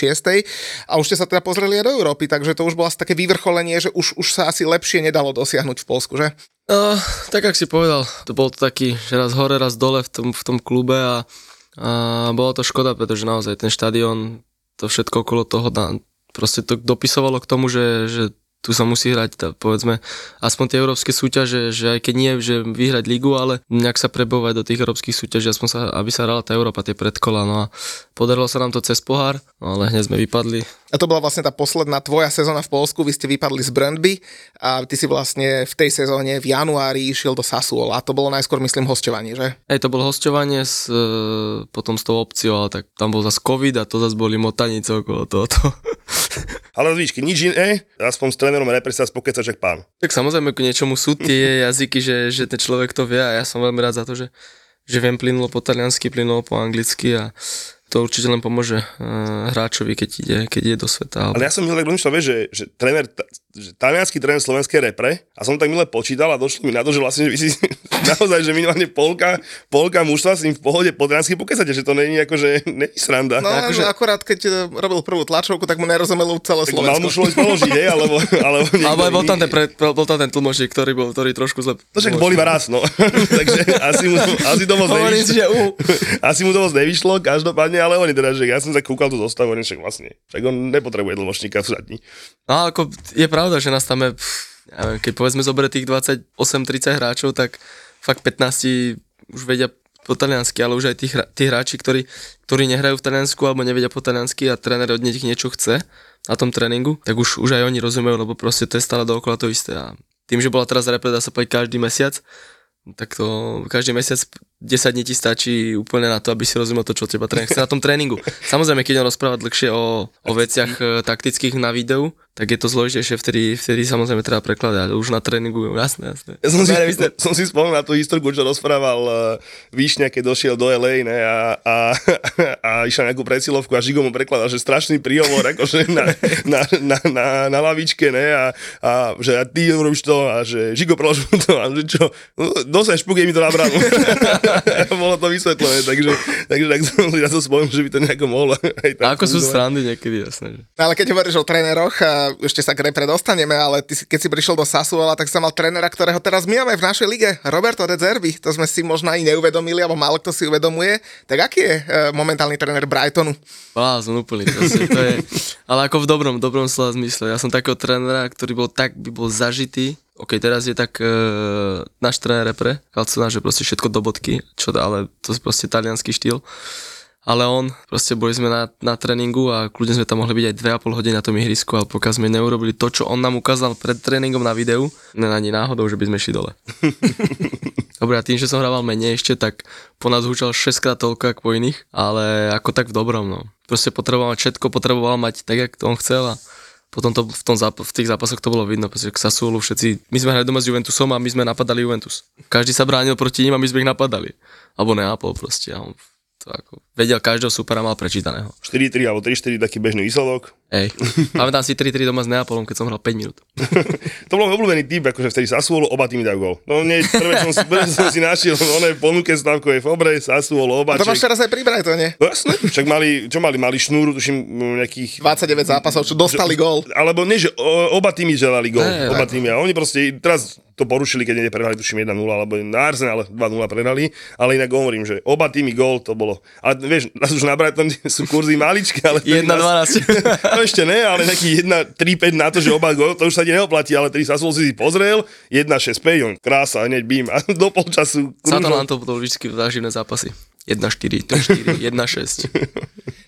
A: A už ste sa teda pozreli aj do Európy, takže to už bolo asi také vyvrcholenie, že už, už sa asi lepšie nedalo dosiahnuť v Polsku, že?
B: Uh, tak, ak si povedal, to bol to taký, že raz hore, raz dole v tom, v tom klube a, a bolo to škoda, pretože naozaj ten štadión, to všetko okolo toho, proste to dopisovalo k tomu, že, že tu sa musí hrať, tá, povedzme, aspoň tie európske súťaže, že aj keď nie, že vyhrať ligu, ale nejak sa prebovať do tých európskych súťaží, aspoň sa, aby sa hrala tá Európa, tie predkola, no a podarilo sa nám to cez pohár, no ale hneď sme vypadli,
A: A to bola vlastne tá posledná tvoja sezóna v Polsku, vy ste vypadli z Brøndby a ty si vlastne v tej sezóne v januári išiel do Sassuola a to bolo najskôr, myslím, hostovanie, že?
B: Hej, to bolo hostovanie s, e, potom s tou opciou, ale tak tam bol zase covid a to zase boli motanice okolo tohoto. [laughs]
C: Ale keď nič iné, aspoň trénerom repre sa spokecať, jak pán.
B: tak samozrejme k niečomu sú tie [laughs] jazyky, že, že ten človek to vie a ja som veľmi rád za to, že, že viem plynulo po taliansky, plynulo po anglicky a to určite len pomôže uh, hráčovi, keď ide, keď ide do sveta.
C: Ale ja som milé rozmýšľal, vieš, že, že tréner, že talianský tréner slovenskej repre a som tak milé počítal a došlo mi na to, že vlastne že vy si [laughs] naozaj, že minimálne polka, polka mužstva s ním v pohode po taliansky pokecate, že to není ako, že [laughs] není sranda.
A: No, akože... akurát keď e, robil prvú tlačovku, tak mu nerozumelo celé
C: tak mal mu
A: Slovensko.
C: človek položiť, hej, alebo, [laughs] alebo,
B: Alebo bol tam ten, pre, bol tam ten tlmočník, ktorý bol, ktorý trošku zle...
C: No však boli raz, no. Takže asi mu, asi to moc nevyšlo.
B: si, že.
C: Asi mu to moc nevyšlo, každopádne, ale oni teda, že ja som sa kúkal tú zostavu, oni však vlastne, však on nepotrebuje tlmočníka v šatni.
B: No ako je pravda, že nás tam je, pff, neviem, keď povedzme zoberie tých 28-30 hráčov, tak fakt 15 už vedia po taliansky, ale už aj tí, hra, tí hráči, ktorí, ktorí nehrajú v Taliansku alebo nevedia po taliansky a tréner od nich niečo chce na tom tréningu, tak už, už aj oni rozumejú, lebo proste to je stále dookola to isté. A tým, že bola teraz repre, dá sa povedať každý mesiac, tak to každý mesiac 10 dní ti stačí úplne na to, aby si rozumel to, čo teba tréner chce na tom tréningu. Samozrejme, keď on rozpráva dlhšie o, o veciach e, taktických na videu, tak je to zložitejšie, vtedy, vtedy samozrejme treba prekladať, ale už na tréningu, jasné, jasné.
C: Ja som si,
B: vy ste-
C: som si spomenul na tú historku, čo rozprával uh, Výšňa, keď došiel do LA ne, a, a, a išiel nejakú presilovku a Žigo mu prekladal, že strašný príhovor akože na, na, na, na, na lavičke ne, a, a, že a ty robíš to a že Žigo preložil to a že čo, no, dosaj špuk mi to na bránu. [laughs] [laughs] Bolo to vysvetlené, takže, takže tak som si na to spomenul, že by to nejako mohlo. Aj tak
B: A ako sú srandy niekedy, jasné. Že.
A: Ale keď hovoríš o tréneroch, a ešte sa k repre dostaneme, ale ty, keď si prišiel do Sassuola, tak sa mal trénera, ktorého teraz my máme v našej lige, Roberto De Zerbi. To sme si možno ani neuvedomili, alebo málo kto si uvedomuje. Tak aký je e, momentálny tréner Brightonu?
B: Blázon úplný, proste, to je, [laughs] ale ako v dobrom, dobrom slova zmysle. Ja som takého trénera, ktorý bol tak, by bol zažitý, OK, teraz je tak e, náš tréner repre, Kalcuna, že proste všetko do bodky, čo, ale to je proste talianský štýl. Ale on, proste boli sme na, na tréningu a kľudne sme tam mohli byť aj 2,5 hodiny na tom ihrisku, ale pokiaľ sme neurobili to, čo on nám ukázal pred tréningom na videu, ne ani náhodou, že by sme šli dole. [laughs] Dobre, a tým, že som hrával menej ešte, tak po nás húčal 6 krát toľko ako po iných, ale ako tak v dobrom, no. Proste potreboval mať všetko, potreboval mať tak, jak to on chcel a potom to v, tom záp- v tých zápasoch to bolo vidno, pretože k Sassuolu všetci, my sme hrali doma s Juventusom a my sme napadali Juventus. Každý sa bránil proti ním a my sme ich napadali. Alebo Neapol proste. A on to ako, vedel každého supera mal prečítaného.
C: 4-3 alebo 3-4 taký bežný výsledok.
B: Hej. Pamätám si 3-3 doma s Neapolom, keď som hral 5 minút. [laughs]
C: to bol obľúbený typ, akože vtedy Sassuolo, oba týmy dajú gol. No nie, prvé som, si- prvé som si našiel, ono je v ponuke stavkovej Fobre, Sassuolo, oba.
A: To máš teraz aj pri Brightone.
C: No jasné, však mali, čo mali, mali šnúru, tuším, nejakých...
A: 29 zápasov, čo dostali gól.
C: Alebo nie, že oba týmy želali gol,
B: Hej,
C: oba týmy. A oni proste teraz to porušili, keď niekde prehrali, tuším 1-0, alebo na Arsenal 2-0 prehrali, ale inak hovorím, že oba týmy gól, to bolo, ale vieš, nás už na Brighton sú kurzy maličké, ale...
B: 1-12.
C: to [laughs] ešte ne, ale nejaký 1-3-5 na to, že oba gól, to už sa ti neoplatí, ale tedy Sassuolo si pozrel, 1-6-5, on krása, hneď bím a do polčasu...
B: Sa to nám to vždy záživné zápasy. 1-4, 3-4, 1-6.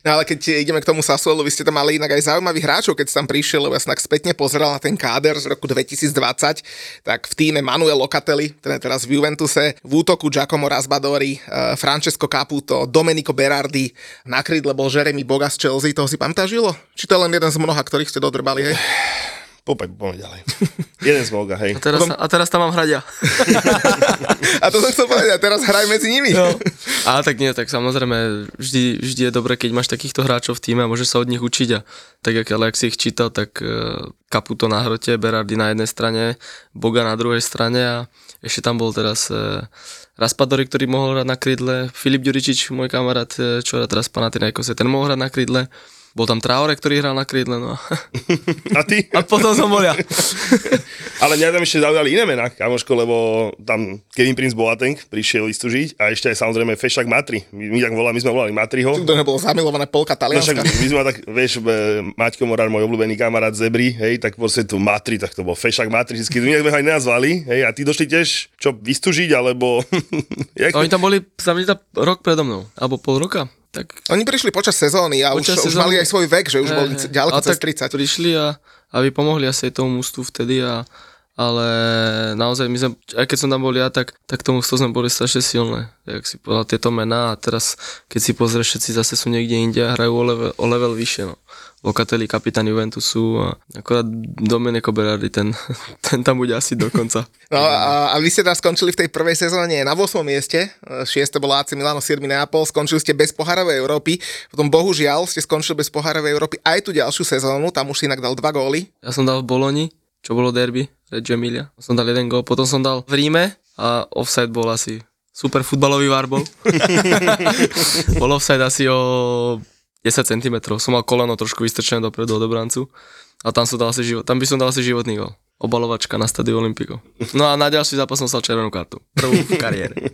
A: No ale keď ideme k tomu Sassuolu, vy ste tam mali inak aj zaujímavých hráčov, keď si tam prišiel, lebo ja som tak spätne pozeral na ten káder z roku 2020, tak v týme Manuel Locatelli, ten je teraz v Juventuse, v útoku Giacomo Rasbadori, eh, Francesco Caputo, Domenico Berardi, na krídle bol Jeremy Boga z Chelsea, toho si pamätáš, Žilo? Či to je len jeden z mnoha, ktorých ste dodrbali, hej? [sighs]
C: Poďme, poďme ďalej. Jeden z Boga, hej.
B: A teraz, a teraz tam mám hrať ja. [laughs]
A: A to som chcel povedať, teraz hraj medzi nimi. No.
B: A tak nie, tak samozrejme, vždy, vždy je dobré, keď máš takýchto hráčov v týme a môžeš sa od nich učiť. A tak, jak, ale ak si ich čítal, tak uh, Caputo na hrote, Berardi na jednej strane, Boga na druhej strane a ešte tam bol teraz uh, Raspadori, ktorý mohol hrať na krydle, Filip Ďuričič, môj kamarát, eh, čo hrá teraz Panathinaikose, ten mohol hrať na krydle. Bol tam Traore, ktorý hral na krídle, no.
C: A ty?
B: A potom som bol ja. [laughs]
C: Ale mňa tam ešte zaujali iné mená, kamoško, lebo tam Kevin Prince Boateng prišiel vystúžiť a ešte aj samozrejme Fešak Matri. My, my tak volali, my sme volali Matriho.
A: To nebolo zamilované polka
C: No však
A: Talianska.
C: my sme tak, vieš, e, Maťko Morár, môj obľúbený kamarát Zebry, hej, tak proste tu Matri, tak to bol Fešak Matri, vždycky my sme ho aj nazvali, hej, a ty došli tiež, čo, vystúžiť, alebo... [laughs] jak
B: Oni tam boli, zdá, rok predo mnou, alebo pol roka. Tak
A: Oni prišli počas sezóny a
B: Počas
A: už, už
B: sezóny-
A: mali aj svoj vek, že už
B: Hej,
A: boli
B: hej.
A: ďaleko
B: A
A: cez
B: tak
A: 30.
B: prišli a aby pomohli asi aj tomu mústvu vtedy a ale naozaj my sme, aj keď som tam bol ja, tak, tak tomu sme boli strašne silné. Jak si povedal tieto mená a teraz, keď si pozrieš, všetci zase sú niekde inde a hrajú o level, o level vyššie. No. Locatelli, kapitán Juventusu a akorát Domenico Berardi, ten, [laughs] ten tam bude asi do konca. [laughs]
A: No a, a vy ste teraz skončili v tej prvej sezóne na 8. mieste, 6. bolo AC Milano, 7. Neapol, skončili ste bez poharovej Európy, potom bohužiaľ ste skončili bez poharovej Európy aj tú ďalšiu sezónu, tam už si inak dal dva góly.
B: Ja som dal v Boloni, čo bolo derby, Reggio Emilia. Som dal jeden gól, potom som dal v Ríme a offside bol asi super futbalový var bol. [laughs] bol offside asi o 10 cm. Som mal koleno trošku vystrčené dopredu od obrancu a tam, som dal asi život, tam by som dal asi životný gól. Obalovačka na stadiu Olympiko. No a na ďalší zápas som stal červenú kartu. Prvú v kariére. [laughs]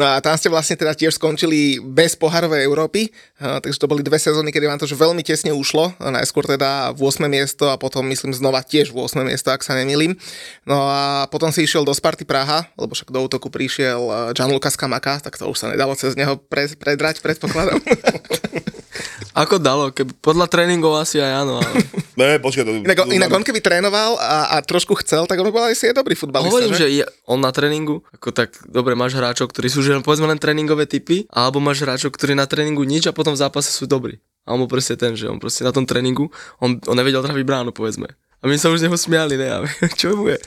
A: No a tam ste vlastne teda tiež skončili bez poharovej Európy, takže to boli dve sezóny, kedy vám to že veľmi tesne ušlo, najskôr teda v 8. miesto a potom myslím znova tiež v 8. miesto, ak sa nemýlim. No a potom si išiel do Sparty Praha, lebo však do útoku prišiel e, Gianluca Skamaka, tak to už sa nedalo cez neho pre, predrať, predpokladám. [laughs]
B: Ako dalo? Keby, podľa tréningov asi aj áno, ale [laughs]
C: Ne, počkaj, to...
A: inak, inak on keby trénoval a, a trošku chcel, tak on bol aj si je dobrý futbalista,
B: Hovorím,
A: že?
B: že je, on na tréningu, ako tak, dobre, máš hráčov, ktorí sú že povedzme len tréningové typy, alebo máš hráčov, ktorí na tréningu nič a potom v zápase sú dobrí. A on bol proste ten, že on proste na tom tréningu, on, on nevedel trafiť bránu, povedzme. A my sa už z neho smiali, ne, a [laughs] čo mu je?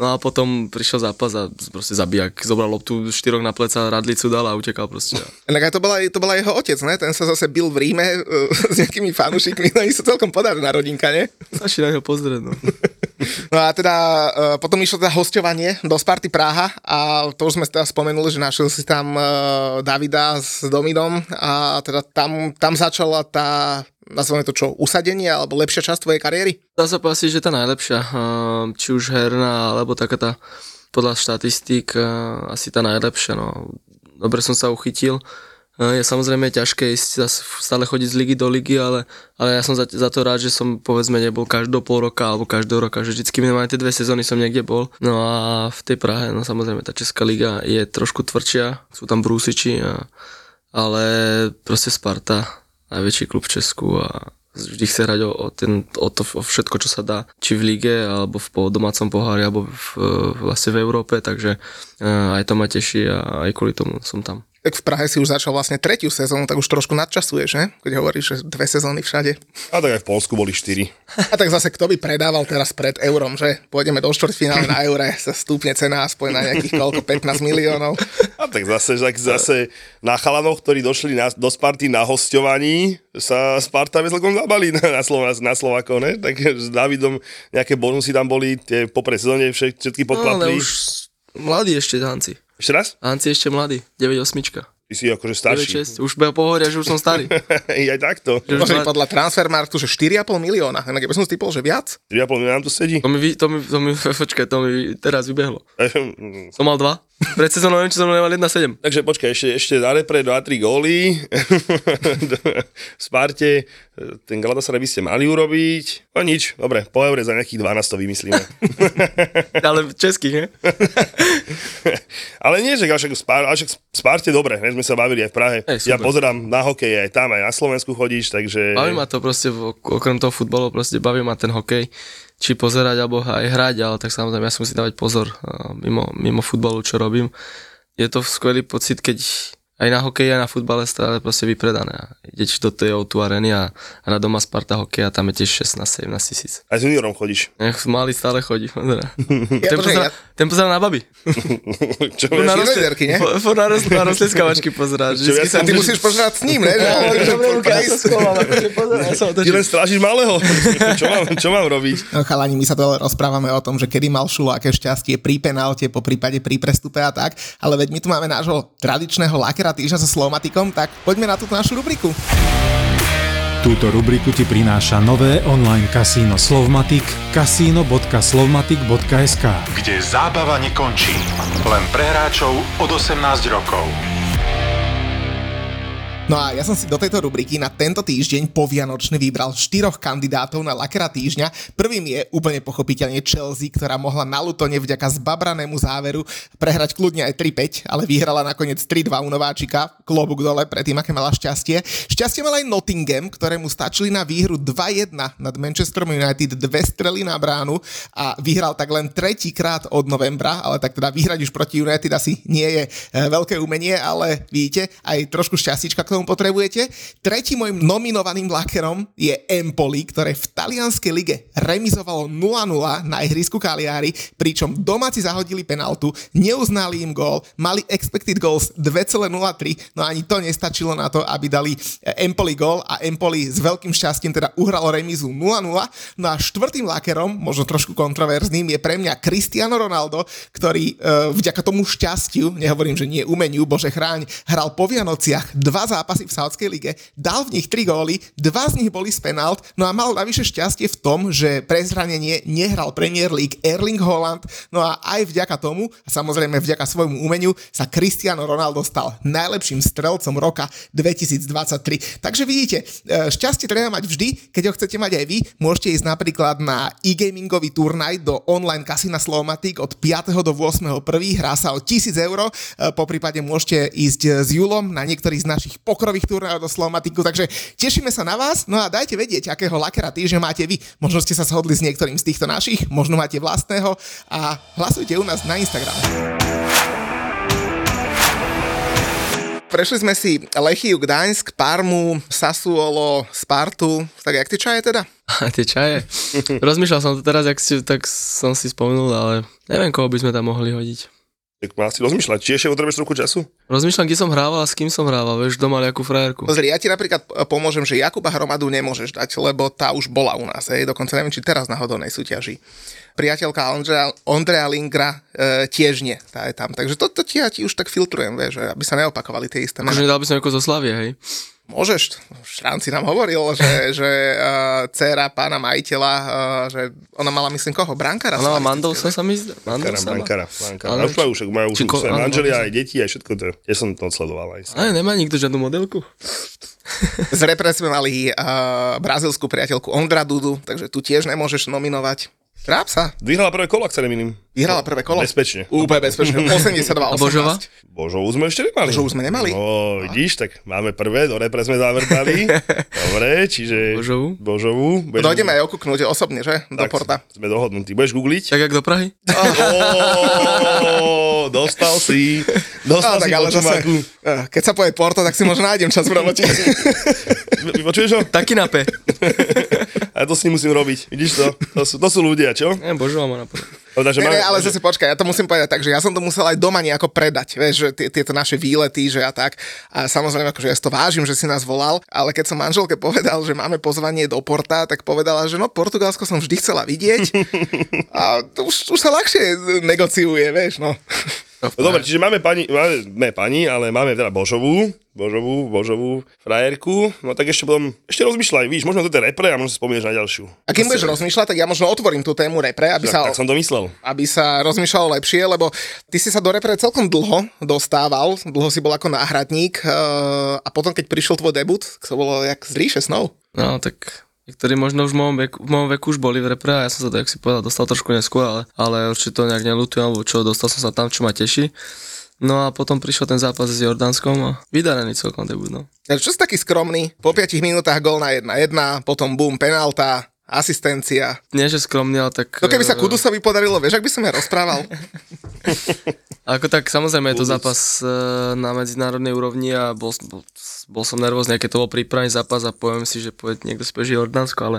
B: No a potom prišiel zápas a proste zabijak, zobral loptu štyroch na pleca, radlicu dal a utekal proste.
A: Inak to bola, to bola jeho otec, ne? Ten sa zase bil v Ríme uh, [laughs] s nejakými fanúšikmi, no sú celkom podarná rodinka, ne?
B: Stačí na neho pozrieť, no. [laughs]
A: No a teda uh, potom išlo teda hostovanie do Sparty Praha a to už sme teda spomenuli, že našiel si tam uh, Davida s Domidom a teda tam, tam začala tá, nazveme to čo, usadenie alebo lepšia časť tvojej kariéry?
B: Dá sa povedať, že tá najlepšia, ehm, či už herná, alebo taká tá, podľa štatistík, eh, asi tá najlepšia, no. Dobre som sa uchytil. Eh, Je samozrejme ťažké ísť stále chodiť z ligy do ligy, ale, ale ja som za, za to rád, že som povedzme nebol každého pol roka alebo každého roka, že vždycky minimálne tie dve sezóny som niekde bol. No a v tej Prahe, no samozrejme tá Česká liga je trošku tvrdšia, sú tam brúsiči, a, ale proste Sparta, najväčší klub v Česku a vždy chce hrať o, o, ten, o to o všetko, čo sa dá, či v lige, alebo v po domácom pohári, alebo v, vlastne v Európe, takže uh, aj to ma teší a aj kvôli tomu som tam.
A: Tak v Prahe si už začal vlastne tretiu sezónu, tak už trošku nadčasuješ, ne? Keď hovoríš, že dve sezóny všade.
C: A tak aj v Polsku boli štyri.
A: A tak zase kto by predával teraz pred eurom, že pôjdeme do štvrťfinále na eure, sa stúpne cena aspoň na nejakých koľko, 15 miliónov.
C: A tak zase, tak zase na chalanoch, ktorí došli na, do Sparty na hostovaní, sa Sparta celkom zabali na, Slova, na Slovákov, ne? Tak s Davidom nejaké bonusy tam boli, tie po sezóne všetky, všetky
B: No, ale
C: podklapli.
B: už mladý ešte Hanci.
C: Ešte raz?
B: Hanci ešte mladý, 9-8.
C: Ty si akože starší.
B: 9, 6, už pohovoria, že už som starý. [laughs]
C: aj takto.
B: Že už dva-
E: podľa Transfermarktu, že 4,5 milióna. Inak keby som si typol, že viac.
C: 3,5 nám to sedí.
B: To mi, to mi, to mi, [laughs] počkaj, to mi teraz vybehlo. [laughs] Som mal dva. Pred sezónou neviem, či som nemal 1,7.
C: Takže počkaj, ešte, ešte za repre 2-3 góly v Sparte. Ten Galatasaray by ste mali urobiť. No nič, dobre, po eure za nejakých 12 to vymyslíme. [laughs]
B: Ale českých, ne? [laughs]
C: Ale nie, že však, Spar, však Sparte dobre, ne, sme sa bavili aj v Prahe.
B: Hej,
C: ja pozerám na hokej aj tam, aj na Slovensku chodíš, takže...
B: Baví ma to proste, okrem toho futbalu, proste baví ma ten hokej, či pozerať, alebo aj hrať, ale tak samozrejme ja si dávať pozor mimo, mimo futbalu, čo robím. Je to skvelý pocit, keď aj na hokeji, aj na futbale stále proste vypredané. A ideš do tej O2 areny a, a na doma Sparta hokej a tam je tiež 16-17 tisíc.
C: Aj s juniorom chodíš.
B: Nech malý stále chodí. [laughs] Teda.
E: Ja,
B: ten, pozera,
E: ja-
B: ten pozera na baby. [laughs]
C: Čo
B: na,
E: nie?
B: furt- furt na, ros, na rostlinskavačky [laughs] pozerá.
C: Čo
B: Vždycky
C: viac
B: sa
E: A ty musíš požrať s ním, ne? Že-
C: Ty len strážiš malého. čo, mám, čo mám robiť?
A: No chalani, my sa tu ale rozprávame o tom, že kedy mal Šulo aké šťastie pri penalte, po prípade pri prestupe a tak, ale veď my tu máme nášho tradičného lakera týždňa so Slovmatikom, tak poďme na túto našu rubriku.
F: Túto rubriku ti prináša nové online kasíno Slovmatic kasino.slovmatic.sk
G: Kde zábava nekončí. Len pre hráčov od 18 rokov.
A: No a ja som si do tejto rubriky na tento týždeň povianočný vybral štyroch kandidátov na lakera týždňa. Prvým je úplne pochopiteľne Chelsea, ktorá mohla na Lutone vďaka zbabranému záveru prehrať kľudne aj 3-5, ale vyhrala nakoniec 3-2 u Nováčika. Klobúk dole pred tým, aké mala šťastie. Šťastie mal aj Nottingham, ktorému stačili na výhru 2-1 nad Manchesterom United, dve strely na bránu a vyhral tak len tretíkrát od novembra, ale tak teda vyhrať už proti United asi nie je e, veľké umenie, ale vidíte, aj trošku šťastíčka k tomu potrebujete. Tretím môjim nominovaným lakerom je Empoli, ktoré v talianskej lige remizovalo 0-0 na ihrisku Cagliari, pričom domáci zahodili penaltu, neuznali im gól, mali expected goals 2,03, no ani to nestačilo na to, aby dali e, Empoli gól a Empoli s veľkým šťastím teda uhralo remizu 0-0. No a štvrtým lakerom, možno trošku kontroverzným, je pre mňa Cristiano Ronaldo, ktorý e, vďaka tomu šťastiu, nehovorím, že nie umeniu, bože chráň, hral po Vianociach dva zápasy v Saudskej lige, dal v nich tri góly, dva z nich boli z penalt, no a mal navyše šťastie v tom, že pre zranenie nehral Premier League Erling Haaland, no a aj vďaka tomu, a samozrejme vďaka svojmu umeniu, sa Cristiano Ronaldo stal najlepším strelcom roka 2023. Takže vidíte, e, šťastie treba mať vždy, keď ho chcete mať aj vy, môžete ísť napríklad na e-gamingový turnaj do online kasína Slomatic od 5. do 8. prvý, hrá sa o 1000 eur, e, po prípade môžete ísť s Julom na niektorý z našich pokrových turnajov do Slovmatiku, takže tešíme sa na vás, no a dajte vedieť, akého lakera týždňa máte vy. Možno ste sa shodli s niektorým z týchto našich, možno máte vlastného a hlasujte u nás na Instagram.
E: Prešli sme si Lechiu, Gdaňsk, Parmu, Sassuolo, Spartu. Tak jak tie čaje teda?
B: A tie čaje. [laughs] Rozmýšľal som to teraz, jak si, tak som si spomenul, ale neviem, koho by sme tam mohli hodiť.
C: Tak má si rozmýšľať, či ešte potrebuješ trochu času?
B: Rozmýšľam, kde som hrával a s kým som hrával, vieš, doma nejakú frajerku.
E: Pozri, ja ti napríklad pomôžem, že Jakuba Hromadu nemôžeš dať, lebo tá už bola u nás, hej, dokonca neviem, či teraz náhodou nesúťaží. Priateľka Ondrea, Ondrea Lingra e, tiež nie, tá je tam. Takže to, to ti ja ti už tak filtrujem, vieš, aby sa neopakovali tie isté mená.
B: nedal by som ako zo Slavie, hej.
E: Môžeš, Šranci nám hovoril, že, [laughs] že uh, dcera pána majiteľa, uh, že ona mala, myslím, koho? Brankára?
B: Ona má Mandousa sa mi zdá.
C: Bankara,
B: Mandousa má.
C: bankara, bankara.
B: Ale
C: A už majú, však majú
B: či
C: už
B: ko-
C: manželia, aj deti, aj všetko to. Ja som to odsledoval aj.
B: Ale nemá nikto žiadnu modelku. [laughs]
E: Z repre sme mali uh, brazilskú priateľku Ondra Dudu, takže tu tiež nemôžeš nominovať. Tráp sa.
C: Vyhrala prvé kolo, ak sa nemýlim.
E: Vyhrala prvé kolo.
C: Bezpečne.
E: Úplne bezpečne. [laughs] 82
B: A Božova?
C: Božovu sme ešte nemali.
E: Božovu sme nemali?
C: No, vidíš, tak máme prvé, do repre sme zavrtali. [laughs] Dobre, čiže...
B: Božovu?
C: Božovu. Budeš-
E: Dojdeme aj okúknúť osobne, že? Do
C: tak,
E: porta.
C: Sme dohodnutí. Budeš googliť?
B: Tak jak do Prahy?
C: Ó, [laughs] dostal si. Dostal
E: No,
C: si
E: tak ale zase, eh, keď sa povie Porto, tak si možno nájdem čas v robote. [laughs]
C: Počuješ ho?
B: Taký na P. [laughs]
C: A to s ním musím robiť. Vidíš to? To sú, to sú ľudia, čo?
B: Nie, Božova má napadlo.
C: Takže
E: Ne, ne, ale zase počkaj, ja to musím povedať tak, že ja som to musel aj doma nejako predať, vieš, že tie- tieto naše výlety, že a tak. A samozrejme, akože ja si to vážim, že si nás volal, ale keď som manželke povedal, že máme pozvanie do Porta, tak povedala, že no Portugalsko som vždy chcela vidieť. [laughs] A to už, už sa ľahšie negociuje, vieš, no.
C: No dobre, čiže máme pani, máme, ne pani, ale máme teda Božovú, Božovú, Božovú frajerku, no tak ešte potom, ešte rozmýšľaj, víš, možno to je repre a možno si spomínaš na ďalšiu.
A: A kým budeš rozmýšľať, tak ja možno otvorím tú tému repre, aby
C: Tak,
A: sa,
C: tak som to myslel.
A: aby sa rozmýšľalo lepšie, lebo ty si sa do repre celkom dlho dostával, dlho si bol ako náhradník eh, a potom, keď prišiel tvoj debut, to bolo jak z ríše snov.
B: No tak niektorí možno už v mojom veku, v mojom veku už boli v repre a ja som sa to, jak si povedal, dostal trošku neskôr, ale, ale určite to nejak nelutujem, alebo čo, dostal som sa tam, čo ma teší. No a potom prišiel ten zápas s Jordánskom a vydarený celkom debut, no.
A: Čo si taký skromný? Po 5 minútach gól na 1-1, potom boom, penalta, asistencia.
B: Nie, že skromný, ale tak...
A: No keby sa
B: eh,
A: Kudusovi podarilo, vieš, ak by som ja rozprával. [laughs]
B: Ako tak samozrejme je to zápas e, na medzinárodnej úrovni a bol, bol, bol som nervózny, keď to bol prípravný zápas a poviem si, že poved, niekto speží Jordánsko, ale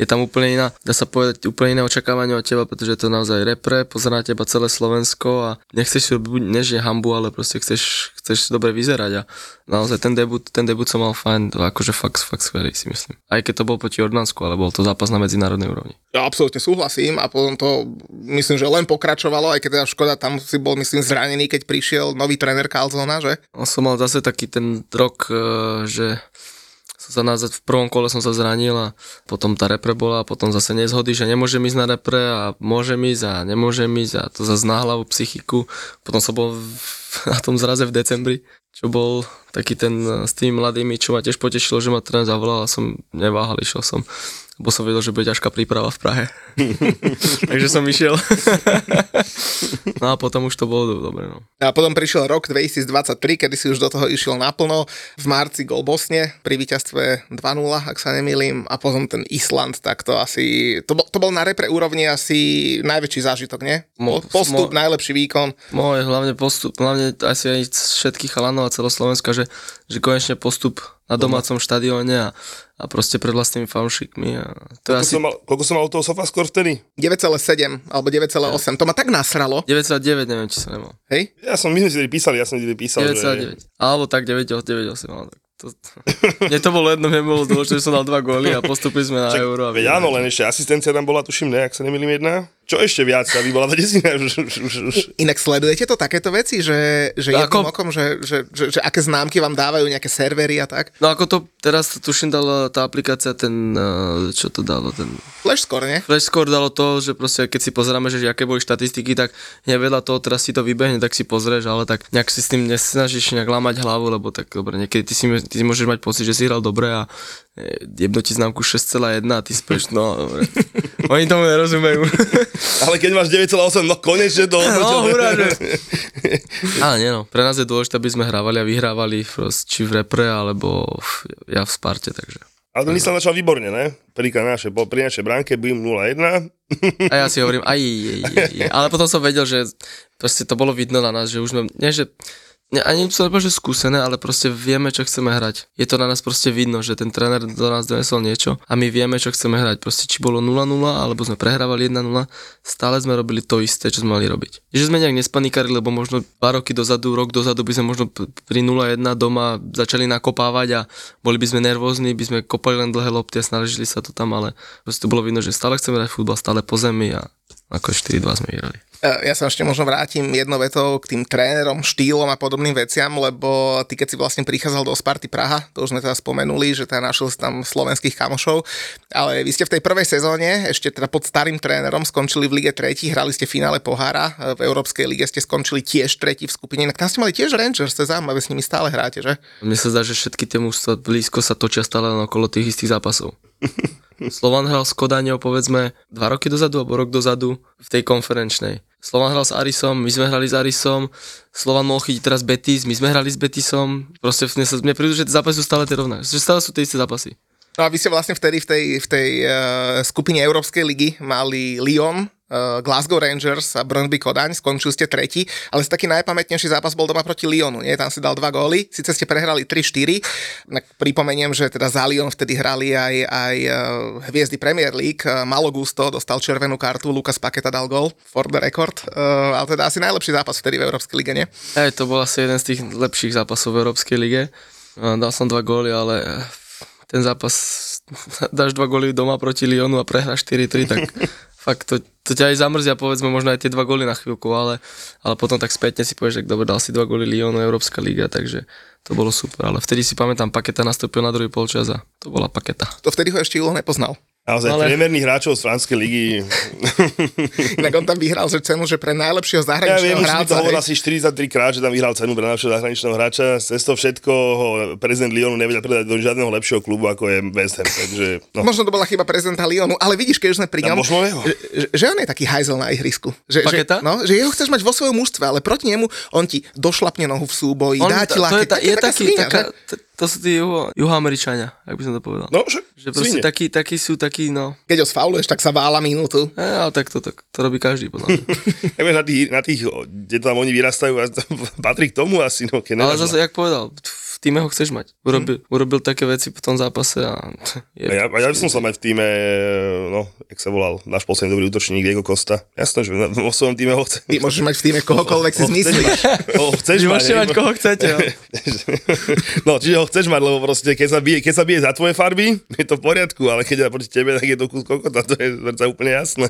B: je tam úplne iná, dá sa povedať, úplne iné očakávanie od teba, pretože je to naozaj repre, pozerá teba celé Slovensko a nechceš si robiť, než je hambu, ale proste chceš, chceš dobre vyzerať a naozaj ten debut, ten debut som mal fajn, akože fakt, fakt skvelý si myslím. Aj keď to bol proti Jordánsku, ale bol to zápas na medzinárodnej úrovni.
A: Ja absolútne súhlasím a potom to myslím, že len pokračovalo, aj keď teda škoda, tam si bol myslím zranený, keď prišiel nový tréner Calzona, že?
B: No, som mal zase taký ten rok, e, že sa nazad v prvom kole som sa zranil a potom tá repre bola a potom zase nezhody, že nemôžem ísť na repre a môžem ísť a nemôžem ísť a to zase na hlavu psychiku. Potom som bol [laughs] na tom zraze v decembri, čo bol taký ten s tými mladými, čo ma tiež potešilo, že ma tréner zavolal a som neváhal, išiel som lebo som vedel, že bude ťažká príprava v Prahe. [laughs] Takže som išiel. [laughs] no a potom už to bolo dobre. No.
A: A potom prišiel rok 2023, kedy si už do toho išiel naplno. V marci gol Bosne pri víťazstve 2-0, ak sa nemýlim. A potom ten Island, tak to asi... To bol, to bol na repre úrovni asi najväčší zážitok, nie?
B: Mo-
A: Postup,
B: mo-
A: najlepší výkon.
B: Môj hlavne postup, hlavne asi aj všetkých chalanov a celoslovenska, že, že konečne postup na domácom štadióne a, a proste pred vlastnými fanšikmi. A to
C: Koľko,
B: asi
C: som mal, koľko som mal toho sofascore vtedy?
A: 9,7 alebo 9,8. To ma tak nasralo.
B: 9,9, neviem, či sa nemal.
A: Hej?
C: Ja som, my sme si tedy písali, ja som tedy písal, že...
B: 9,9. Alebo tak 9,8. Ale tak to, [laughs] mne to bolo jedno, mne bolo dôležité, že som dal dva góly a postupili sme na
C: Čak,
B: euro. A
C: veď áno, len ešte asistencia tam bola, tuším, ne, ak sa nemýlim jedna. Čo ešte viac, aby bola tá desina.
A: Inak sledujete to takéto veci, že, že jedným
B: Ako?
A: okom, že, že, že, že aké známky vám dávajú nejaké servery a tak?
B: No ako to teraz tuším dala tá aplikácia, ten, eh, čo to dalo, ten
A: Flash score, nie?
B: Flash score dalo to, že proste keď si pozeráme, že aké boli štatistiky, tak nevedľa toho teraz si to vybehne, tak si pozrieš, ale tak nejak si s tým nesnažíš nejak lámať hlavu, lebo tak dobre, niekedy ty si, ty si môžeš mať pocit, že si hral dobre a jebnú ti známku 6,1 a ty speš, no dobre. Oni tomu nerozumejú. [laughs]
C: Ale keď máš 9,8, no konečne to
B: No, hurá. [laughs] Ale nie no, pre nás je dôležité, aby sme hrávali a vyhrávali proste, či v repre, alebo v, ja v Sparte, takže.
C: Ale ten Island začal výborne, ne? Príklad naše, pri našej bránke bym 0-1.
B: A ja si hovorím, aj, aj, aj, aj. ale potom som vedel, že proste to bolo vidno na nás, že už sme, nie že, ani som nepovedal, že skúsené, ale proste vieme, čo chceme hrať. Je to na nás proste vidno, že ten tréner do nás donesol niečo a my vieme, čo chceme hrať. Proste či bolo 0-0, alebo sme prehrávali 1-0, stále sme robili to isté, čo sme mali robiť. Že sme nejak nespanikali, lebo možno dva roky dozadu, rok dozadu by sme možno pri 0-1 doma začali nakopávať a boli by sme nervózni, by sme kopali len dlhé lopty a snažili sa to tam, ale proste to bolo vidno, že stále chceme hrať futbal, stále po zemi a ako 4-2 sme vyhrali.
A: E, Ja sa ešte možno vrátim jednou vetou k tým trénerom, štýlom a podobným veciam, lebo ty keď si vlastne prichádzal do Sparty Praha, to už sme teda spomenuli, že teda našiel si tam slovenských kamošov, ale vy ste v tej prvej sezóne, ešte teda pod starým trénerom, skončili v Lige 3, hrali ste finále pohára, e, v Európskej lige ste skončili tiež tretí v skupine, inak tam ste mali tiež Rangers, to je zaujímavé, s nimi stále hráte, že?
B: Mne sa zdá, že všetky tie mužstva blízko sa točia stále okolo tých istých zápasov. [laughs] Slovan hral s Kodaňou povedzme dva roky dozadu alebo rok dozadu v tej konferenčnej. Slovan hral s Arisom, my sme hrali s Arisom, Slovan mohol chytiť teraz Betis, my sme hrali s Betisom. Proste mne, sa, mne prídu, že tie zápasy sú stále tie rovnaké. Že stále sú tie isté zápasy.
A: No a vy ste vlastne vtedy v tej, v tej uh, skupine Európskej ligy mali Lyon, Glasgow Rangers a Brøndby Kodaň, skončili ste tretí, ale taký najpamätnejší zápas bol doma proti Lyonu, nie? Tam si dal dva góly, síce ste prehrali 3-4, tak pripomeniem, že teda za Lyon vtedy hrali aj, aj uh, hviezdy Premier League, uh, Malo Gusto dostal červenú kartu, Lukas Paketa dal gól, for the record, ale teda asi najlepší zápas vtedy v Európskej lige, nie?
B: Hej, to bol asi jeden z tých lepších zápasov v Európskej lige. Dal som dva góly, ale ten zápas, [laughs] dáš dva góly doma proti Lyonu a prehráš 4-3, tak fakt to, to ťa aj zamrzia, povedzme, možno aj tie dva góly na chvíľku, ale, ale potom tak spätne si povieš, že dobre, dal si dva góly Lyonu, Európska liga, takže to bolo super. Ale vtedy si pamätám, Paketa nastúpil na druhý polčas a to bola Paketa.
A: To vtedy ho ešte Julo nepoznal.
C: Naozaj, ale... priemerných hráčov z franskej ligy. [laughs]
A: Inak on tam vyhral že cenu, že pre najlepšieho zahraničného
C: ja viem,
A: hráča.
C: Ja to hovoril asi 43 krát, že tam vyhral cenu pre najlepšieho zahraničného hráča. Cez to všetko ho prezident Lyonu nevedel predať do žiadneho lepšieho klubu, ako je West Ham. Takže, no.
A: Možno to bola chyba prezidenta Lyonu, ale vidíš, keď už sme pri ňom, že, že, on je taký hajzel na ihrisku. Že, že, no, že jeho chceš mať vo svojom mužstve, ale proti nemu on ti došlapne nohu v súboji, on, dá ti
B: laky. To je, ta, je taký, taká, to sú tí juho, juhoameričania, ak by som to povedal.
C: No, že,
B: že proste takí, takí sú takí, no.
A: Keď ho sfauluješ, tak sa vála minútu.
B: E, ale tak to, tak, to robí každý, podľa mňa. [laughs]
C: ja na tých, na tých, kde tam oni vyrastajú, [laughs] patrí k tomu asi, no. Keď
B: ale zase, jak povedal, týme ho chceš mať. Urobil, hmm. urobil také veci po tom zápase a... [laughs]
C: Je... A ja, a ja by som sa mať v týme, no, jak sa volal, náš posledný dobrý útočník Diego Costa. Jasné, že [laughs] vo svojom týme ho chcem.
A: Ty môžeš mať v týme kohokoľvek si zmyslíš.
C: Ho chceš
B: mať. Môžete mať koho chcete. No. [laughs]
C: no, čiže ho chceš mať, lebo proste keď sa bije, keď sa bije za tvoje farby, je to v poriadku, ale keď je proti tebe, tak je to kus kokota, to je úplne jasné.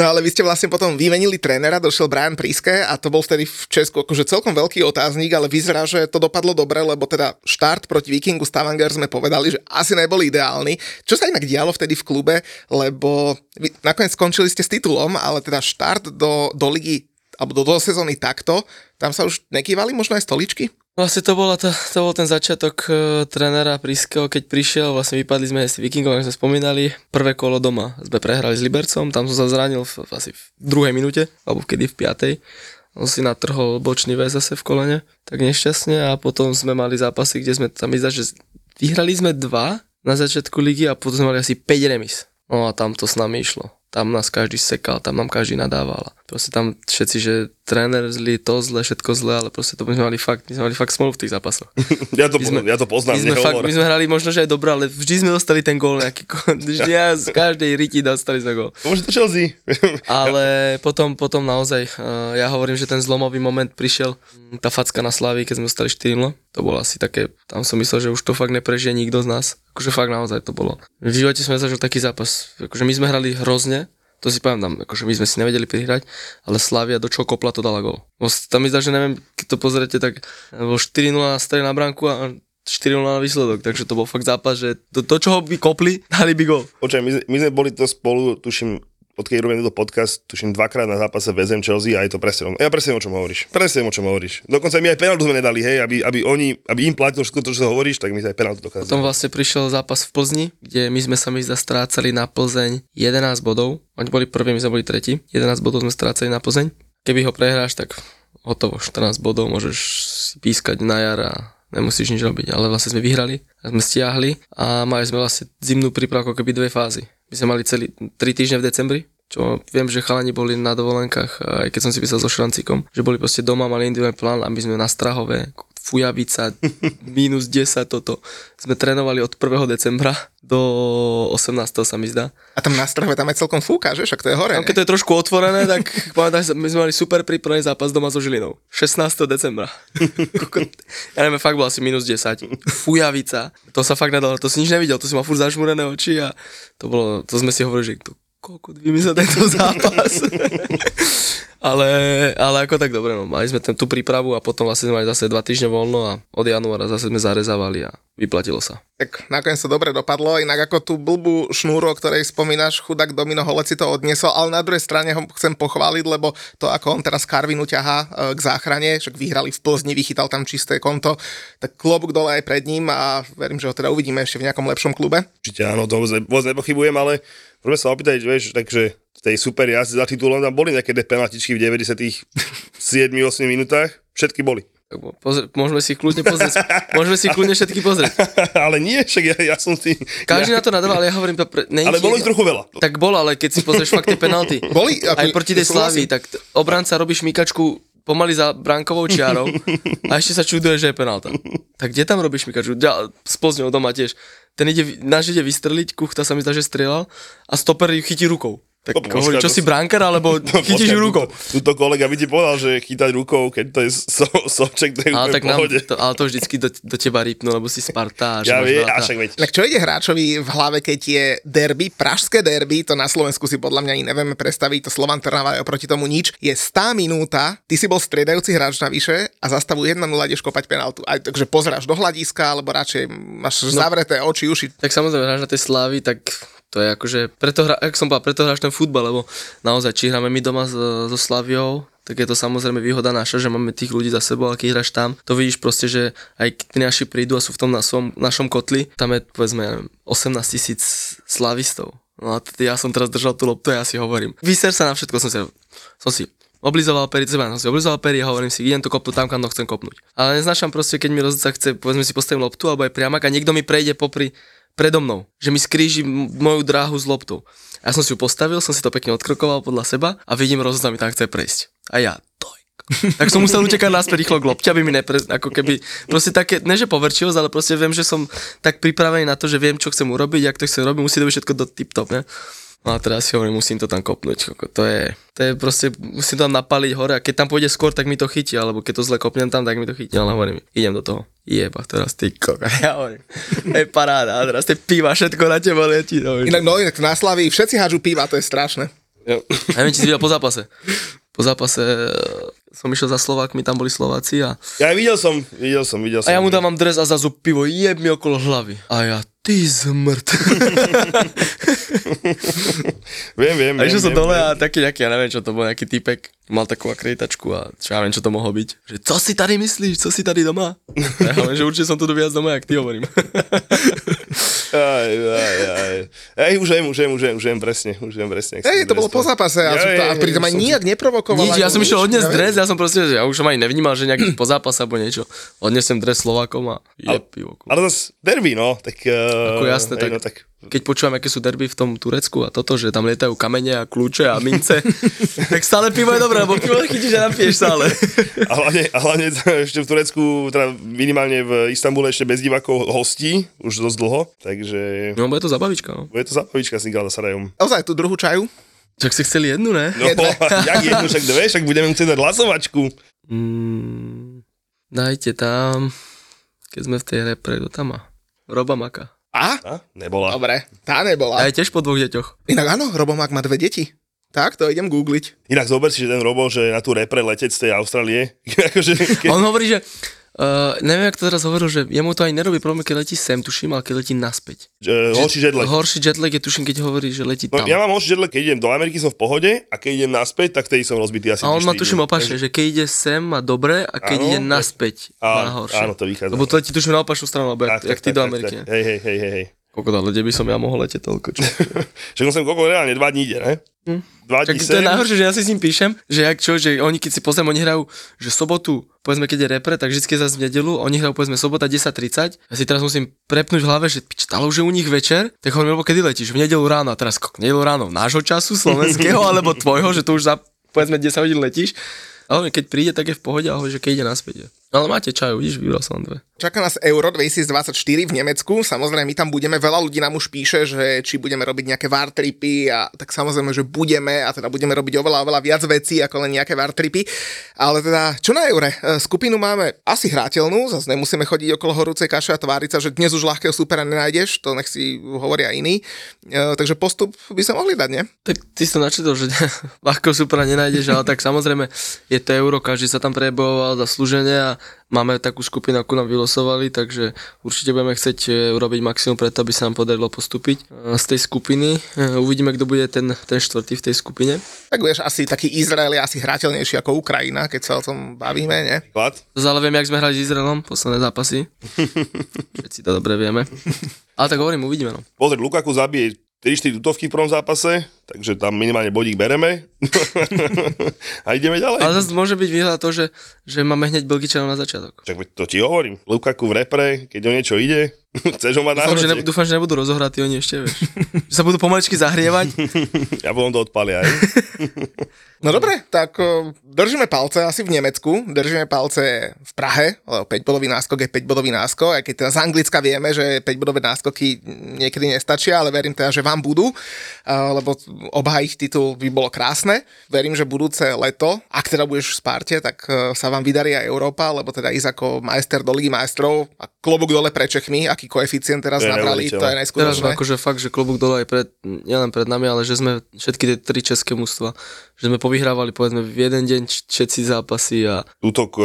A: No ale vy ste vlastne potom vymenili trénera, došiel Brian Príske a to bol vtedy v Česku akože celkom veľký otáznik, ale vyzerá, že to dopadlo dobre, lebo teda teda štart proti Vikingu Stavanger sme povedali, že asi nebol ideálny. Čo sa inak dialo vtedy v klube, lebo vy nakoniec skončili ste s titulom, ale teda štart do, do ligy alebo do, do sezóny takto, tam sa už nekývali možno aj stoličky?
B: Vlastne to, bola to, to bol ten začiatok uh, trénera Priskeho, keď prišiel, vlastne vypadli sme s Vikingom, ako sme spomínali, prvé kolo doma sme prehrali s Libercom, tam som sa zranil v, asi v druhej minúte, alebo kedy v piatej on si natrhol bočný väz zase v kolene, tak nešťastne a potom sme mali zápasy, kde sme tam vyzdať, že vyhrali sme dva na začiatku ligy a potom sme mali asi 5 remis. No a tam to s nami išlo tam nás každý sekal, tam nám každý nadával. Proste tam všetci, že tréner zlý, to zle, všetko zle, ale proste to by sme mali fakt, my sme mali fakt smolu v tých zápasoch. [laughs]
C: ja, to, sme, ja to poznám,
B: my sme, fakt, my sme hrali možno, že aj dobré, ale vždy sme dostali ten gól nejaký, [laughs] vždy ja z každej riti dostali sme gól.
C: Môže to Chelsea. [laughs]
B: ale potom, potom naozaj, uh, ja hovorím, že ten zlomový moment prišiel, mm, tá facka na Slavii, keď sme dostali 4 to bolo asi také, tam som myslel, že už to fakt neprežije nikto z nás. Akože fakt naozaj to bolo. V živote sme zažili taký zápas. Akože my sme hrali hrozne, to si pamätám, akože my sme si nevedeli prihrať, ale Slavia do čo kopla to dala gol. Tam mi zdá, že neviem, keď to pozrete, tak bol 4-0 na na bránku a 4 na výsledok, takže to bol fakt zápas, že to, to čo by kopli, dali by gol.
C: Počkaj, my, my sme boli to spolu, tuším, odkedy robím tento podcast, tuším dvakrát na zápase VZM Chelsea a je to presne. Ja presne o čom hovoríš. Presne o čom hovoríš. Dokonca my aj penaltu sme nedali, hej, aby, aby, oni, aby im platilo všetko to, čo hovoríš, tak my sa aj penaltu dokázali.
B: Potom vlastne prišiel zápas v Plzni, kde my sme sa mi strácali na Plzeň 11 bodov. Oni boli prví, my sme boli tretí. 11 bodov sme strácali na Plzeň. Keby ho prehráš, tak hotovo, 14 bodov, môžeš si pískať na jar a nemusíš nič robiť, ale vlastne sme vyhrali sme stiahli a mali sme vlastne zimnú prípravu ako keby dve fázy. My sme mali celý 3 týždne v decembri, čo viem, že chalani boli na dovolenkách, aj keď som si písal so Šrancikom, že boli proste doma, mali individuálny plán, aby sme na Strahove, Fujavica, minus 10 toto. Sme trénovali od 1. decembra do 18. sa mi zdá.
A: A tam na Strahove tam je celkom fúka, že? Však to je hore,
B: Tam, keď to je trošku otvorené, tak pamätáš, my sme mali super prípravný zápas doma so Žilinou. 16. decembra. [laughs] ja neviem, fakt bol asi minus 10. Fujavica. To sa fakt nedalo, to si nič nevidel, to si mal furt zažmúrené oči a to bolo, to sme si hovorili, že to koľko vymyslel tento zápas. [laughs] ale, ale ako tak dobre, no, mali sme ten, tú prípravu a potom vlastne sme mali zase dva týždne voľno a od januára zase sme zarezávali a vyplatilo sa.
A: Tak nakoniec to dobre dopadlo, inak ako tú blbú šnúru, o ktorej spomínaš, chudák Domino Holec si to odniesol, ale na druhej strane ho chcem pochváliť, lebo to, ako on teraz Karvinu ťahá e, k záchrane, však vyhrali v Plzni, vychytal tam čisté konto, tak klobúk dole aj pred ním a verím, že ho teda uvidíme ešte v nejakom lepšom klube.
C: Určite áno, to vôbec nepochybujem, ale môžeme sa opýtať, vieš, takže tej super jazde za titulom tam boli nejaké penaltičky v 97-8 minútach, všetky boli.
B: Pozri, môžeme si kľudne pozrieť. môžeme si kľudne všetky pozrieť. [laughs]
C: ale nie, však ja, ja som si...
B: Každý
C: ja...
B: na to nadával, ale ja hovorím to pre...
C: Ne, ale bolo ich trochu veľa.
B: Tak bolo, ale keď si pozrieš fakt tie penalty. [laughs]
A: Boli?
B: Ako, aj proti tej Slavii, tak obranca robí šmikačku pomaly za bránkovou čiarou a ešte sa čuduje, že je penálta. Tak kde tam robíš šmikačku? Ja, s Plzňou doma tiež. Ten ide, náš ide vystreliť, Kuchta sa mi zdá, že strieľal a stoper ju chytí rukou Tak
C: No, počkaj,
B: čo
C: to
B: si brankár, alebo [laughs]
C: No,
B: chytíš
C: počkaj,
B: ju rukou.
C: Tuto, tuto kolega by ti povedal, že chytať rukou, keď to je so, soček, to je
B: Ale tak nám, to, ale to vždycky do, do teba rýpnu, lebo si Sparta. a že
C: Ja
B: veľa
C: a
B: tá-
C: však veď.
A: Tak čo ide hráčovi v hlave, keď je derby, pražské derby, to na Slovensku si podľa mňa ani nevieme predstaviť, to Slovan Trnava je oproti tomu nič, je 100 minúta, ty si bol striedajúci hráč navyše a za stavu 1-0 ideš kopať penaltu. Aj, takže pozeráš do hľadiska, alebo radšej máš no. zavreté oči, uši.
B: Tak samozrejme, hráš na tej slávy, tak to je akože, preto hra, jak som povedal, preto hráš ten futbal, lebo naozaj, či hráme my doma so, so Slaviou, tak je to samozrejme výhoda naša, že máme tých ľudí za sebou, ale keď hráš tam, to vidíš proste, že aj tí naši prídu a sú v tom na svom, našom kotli, tam je povedzme ja neviem, 18 tisíc slavistov. No a ja som teraz držal tú loptu a ja si hovorím. Vyser sa na všetko, som si, som si oblizoval pery, seba, som si oblizoval pery a hovorím si, idem to kopnúť tam, kam to chcem kopnúť. Ale neznášam proste, keď mi rozhodca chce, povedzme si postavím loptu alebo aj priamak a niekto mi prejde popri predo mnou, že mi skríži moju dráhu s loptou. A ja som si ju postavil, som si to pekne odkrokoval podľa seba a vidím, rozhodca mi tam chce prejsť. A ja, dojk. tak som musel utekať naspäť rýchlo k lopte, aby mi nepre... Ako keby, proste také, ne že poverčivosť, ale proste viem, že som tak pripravený na to, že viem, čo chcem urobiť, jak to chcem robiť, musí to byť všetko do tip-top, ne? No a teraz si hovorím, musím to tam kopnúť, koko. to je, to je proste, musím to tam napaliť hore a keď tam pôjde skôr, tak mi to chytí, alebo keď to zle kopnem tam, tak mi to chytí, ale hovorím, idem do toho. Jeba, teraz ty koko, [laughs] ja hovorím, je paráda, a teraz tie piva, všetko na teba letí. No,
A: Inak no, inak na Slavii všetci hádžu piva, to je strašné.
C: Jo.
B: Ja neviem, či si videl po zápase. Po zápase som išiel za Slovákmi, tam boli Slováci a,
C: Ja videl som, videl som, videl som.
B: a ja mu dávam dres a zrazu pivo jeb mi okolo hlavy. A ja, ty zmrt. [laughs]
C: Viem, viem,
B: A
C: viem,
B: išiel som
C: viem,
B: dole
C: viem.
B: a taký nejaký, ja neviem čo to bol, nejaký typek, mal takú akreditačku a čo ja neviem, čo to mohlo byť. Že co si tady myslíš, co si tady doma? [laughs] Ja hovorím, že určite som tu viac doma, jak ty hovorím. [laughs]
C: Aj, aj, aj. Ej, už viem, už viem, už viem, už viem presne, už viem presne. som
A: to bolo po zápase a,
C: Ja,
A: a pritom aj nijak neprovokoval.
B: Nič, ja som išiel
A: neviem.
B: dres, ja som proste, že ja už som ani nevnímal, že nejaký po zápase alebo niečo. Odnesem dres Slovákom a je pivo.
C: Ale zase derby, no, tak... Uh,
B: Ako jasné, tak,
C: no, tak
B: keď počúvam, aké sú derby v tom Turecku a toto, že tam lietajú kamene a kľúče a mince, [laughs] tak stále pivo je dobré, lebo pivo chytíš a napiješ stále.
C: A hlavne, a hlavne [laughs] ešte v Turecku, teda minimálne v Istambule ešte bez divákov hostí, už dosť dlho, takže
B: No, bude to zabavička, no.
C: bude to zabavička s Nikolom Sarajom.
A: Ozaj, tú druhú čaju?
B: Čak si chceli jednu, ne?
C: No, [laughs] jak jednu, však dve, však budeme chcieť dať hlasovačku.
B: Mm, dajte tam, keď sme v tej repre, kto tam má? Roba Maka.
A: A?
C: A? Nebola.
A: Dobre, tá nebola.
B: A je tiež po dvoch deťoch.
A: Inak áno, Robomák má dve deti. Tak, to idem googliť.
C: Inak zober si, že ten Robo, že na tú repre letec z tej Austrálie, [laughs] akože, keď,
B: on hovorí, že Uh, neviem, jak to teraz hovoril, že jemu to aj nerobí problém, keď letí sem, tuším, ale keď letí naspäť.
C: že, horší jetlag.
B: Horší jetlag je, tuším, keď hovorí, že letí
C: No,
B: tam.
C: ja mám horší jetlag, keď idem do Ameriky, som v pohode a keď idem naspäť, tak vtedy som rozbitý asi
B: a on má tuším opačne, že keď ide sem má dobre a keď
C: Áno,
B: ide
C: tak-
B: naspäť má
C: Áno,
B: horšie.
C: áno, to vychádza.
B: Lebo to letí tuším na opačnú stranu, alebo jak, jak ty do Ameriky.
C: Hej, hej, hej, hej, hej.
B: Koľko dá, kde by som ja mohol letieť toľko? Čo? [laughs]
C: Však on sem koľko reálne, dva dní ide, ne?
B: Hm. Tak
C: dní
B: to je najhoršie, že ja si s ním píšem, že jak čo, že oni keď si pozriem, oni hrajú, že sobotu, povedzme keď je repre, tak vždy je zase v nedelu, oni hrajú povedzme sobota 10.30, ja si teraz musím prepnúť v hlave, že stalo už je u nich večer, tak hovorím, lebo kedy letíš, v nedelu ráno, a teraz kok, nedelu ráno nášho času, slovenského, [laughs] alebo tvojho, že tu už za povedzme 10 hodín letíš, ale keď príde, tak je v pohode, ale že keď ide naspäť. Je. Ale máte čaju, vidíš, vybral som dve.
A: Čaká nás Euro 2024 v Nemecku. Samozrejme, my tam budeme. Veľa ľudí nám už píše, že či budeme robiť nejaké VAR tripy a tak samozrejme, že budeme a teda budeme robiť oveľa, oveľa viac vecí ako len nejaké VAR tripy. Ale teda, čo na Eure? E, Skupinu máme asi hrateľnú, zase nemusíme chodiť okolo horúcej kaše a tváriť sa, že dnes už ľahkého supera nenájdeš, to nech si hovoria iní. E, takže postup by sa mohli dať, nie?
B: Tak ty si to načítal, že [laughs] ľahko supera nenájdeš, ale tak samozrejme je to euro, každý sa tam prebojoval zaslúžene a máme takú skupinu, ako nám vylosovali, takže určite budeme chcieť e, urobiť maximum preto, aby sa nám podarilo postúpiť e, z tej skupiny. E, Uvidíme, kto bude ten, ten štvrtý v tej skupine.
A: Tak vieš, asi taký Izrael je asi hrateľnejší ako Ukrajina, keď sa o tom bavíme, nie?
C: Klad?
B: Ale viem, jak sme hrali s Izraelom, posledné zápasy. [laughs] Všetci to dobre vieme. Ale tak hovorím, uvidíme. No.
C: Pozri, Lukaku zabije 3-4 tutovky v prvom zápase, takže tam minimálne bodík bereme. [laughs] a ideme ďalej.
B: Ale zase môže byť výhľad to, že, že máme hneď Belgičanov na začiatok.
C: Veď to ti hovorím. Lukaku v repre, keď o niečo ide, [laughs] chceš ho mať na
B: Dúfam, že, ne, dúfam, že nebudú rozohratí oni ešte, vieš. že sa budú pomaličky zahrievať. [laughs]
C: Ja potom to odpalia, aj.
A: No dobre, tak držíme palce asi v Nemecku, držíme palce v Prahe, lebo 5-bodový náskok je 5-bodový náskok, aj keď teda z Anglicka vieme, že 5-bodové náskoky niekedy nestačia, ale verím teda, že vám budú, lebo obhájiť titul by bolo krásne. Verím, že budúce leto, ak teda budeš v Sparte, tak e, sa vám vydarí aj Európa, lebo teda ísť ako majster do Ligy majstrov a klobúk dole pre Čechmi, aký koeficient teraz
C: To je
A: nabrali, to je
C: neuveriteľné.
B: Teraz akože fakt, že klobúk dole aj pred, nielen pred nami, ale že sme všetky tie tri české mužstva, že sme povyhrávali povedzme v jeden deň všetci zápasy a
C: Útok e,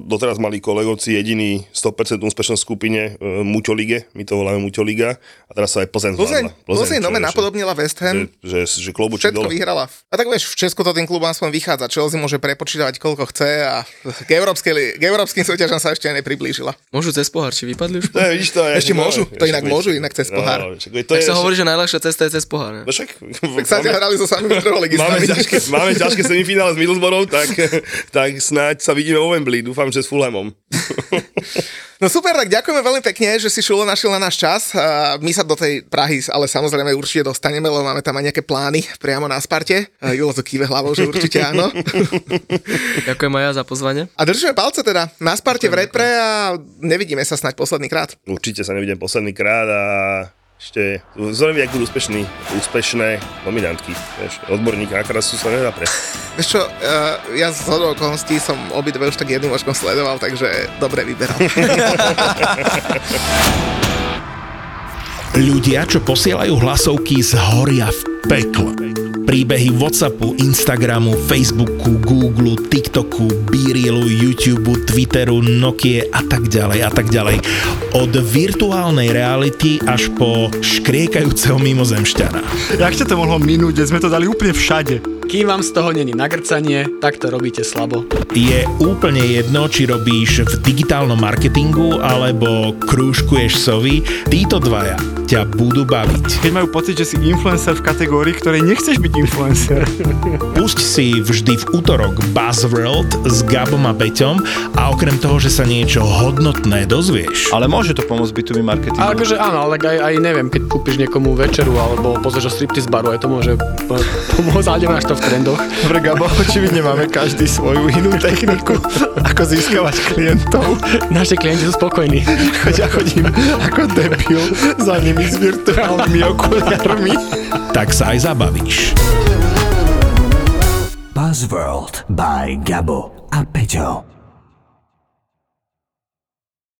C: doteraz mali kolegovci jediný 100% úspešnosť v skupine e, Muťo Lige, my to voláme Muťo Liga a teraz sa aj Plzeň
A: Plzeň. Plzeň,
C: čo
A: nome napodobnila West Ham.
C: že, že, že
A: Všetko
C: dole.
A: vyhrala. A tak vieš, v Česku to tým klubom aspoň vychádza. Chelsea môže prepočítavať koľko chce a k, európskej, li- k európskym súťažom sa ešte nepriblížila.
B: môžu cez pohár, či vypadli už?
C: No, vidíš to, ja-
A: Ešte môžu, to inak môžu, inak cez pohár.
C: No, však to
B: Tak
C: je,
B: sa hovorí, že najľahšia cesta je cez pohár. Ne?
C: No však,
A: Tak sa
C: máme,
A: hrali so samými [laughs]
C: máme,
A: trholegistami.
C: ťažké, máme ťažké semifinále s Middlesbrough, tak, tak snáď sa vidíme vo Wembley, dúfam, že s Fulhamom.
A: No super, tak ďakujeme veľmi pekne, že si Šulo našiel na náš čas. My sa do tej Prahy ale samozrejme určite dostaneme, lebo máme tam aj nejaké plány priamo na Sparte. Julo to kýve hlavou, že určite áno.
B: Ďakujem aj ja za pozvanie.
A: A držíme palce teda na Sparte v repre a nevidíme sa snať posledný krát.
C: Určite sa nevidím posledný krát a ešte zaujímavé, ak budú úspešní, úspešné nominantky. Vieš, odborník na krasu sa nedá pre. [laughs]
A: Vieš čo, uh, ja z hodou okolností som obidve už tak jedným očkom sledoval, takže dobre vyberal. [laughs]
D: Ľudia, čo posielajú hlasovky, zhoria v pekle. Príbehy Whatsappu, Instagramu, Facebooku, Google, TikToku, Beerilu, YouTube, Twitteru, Nokie a tak ďalej a tak ďalej. Od virtuálnej reality až po škriekajúceho mimozemšťana.
H: Jak ťa to mohlo minúť, sme to dali úplne všade. Kým vám z toho není nagrcanie, tak to robíte slabo.
D: Je úplne jedno, či robíš v digitálnom marketingu alebo krúžkuješ sovy, títo dvaja ťa budú baviť.
H: Keď majú pocit, že si influencer v kategórii, ktorej nechceš byť influencer. [laughs]
D: Pusť si vždy v útorok Buzzworld s Gabom a Beťom a okrem toho, že sa niečo hodnotné dozvieš,
I: Ale môže to pomôcť bytový marketing.
H: Ale akože áno, ale tak aj, aj neviem, keď kúpiš niekomu večeru alebo pozrieš o striptease baru, aj to môže po- [laughs] pomôcť, ale nemáš to v trendoch.
I: Dobre, Gabo, očividne máme každý svoju inú techniku, ako získavať klientov.
H: Naši klienti sú spokojní.
I: Choď ja chodím ako debil za nimi s virtuálnymi okuliarmi.
D: tak sa aj zabavíš.
J: Buzzworld by Gabo a Peťo.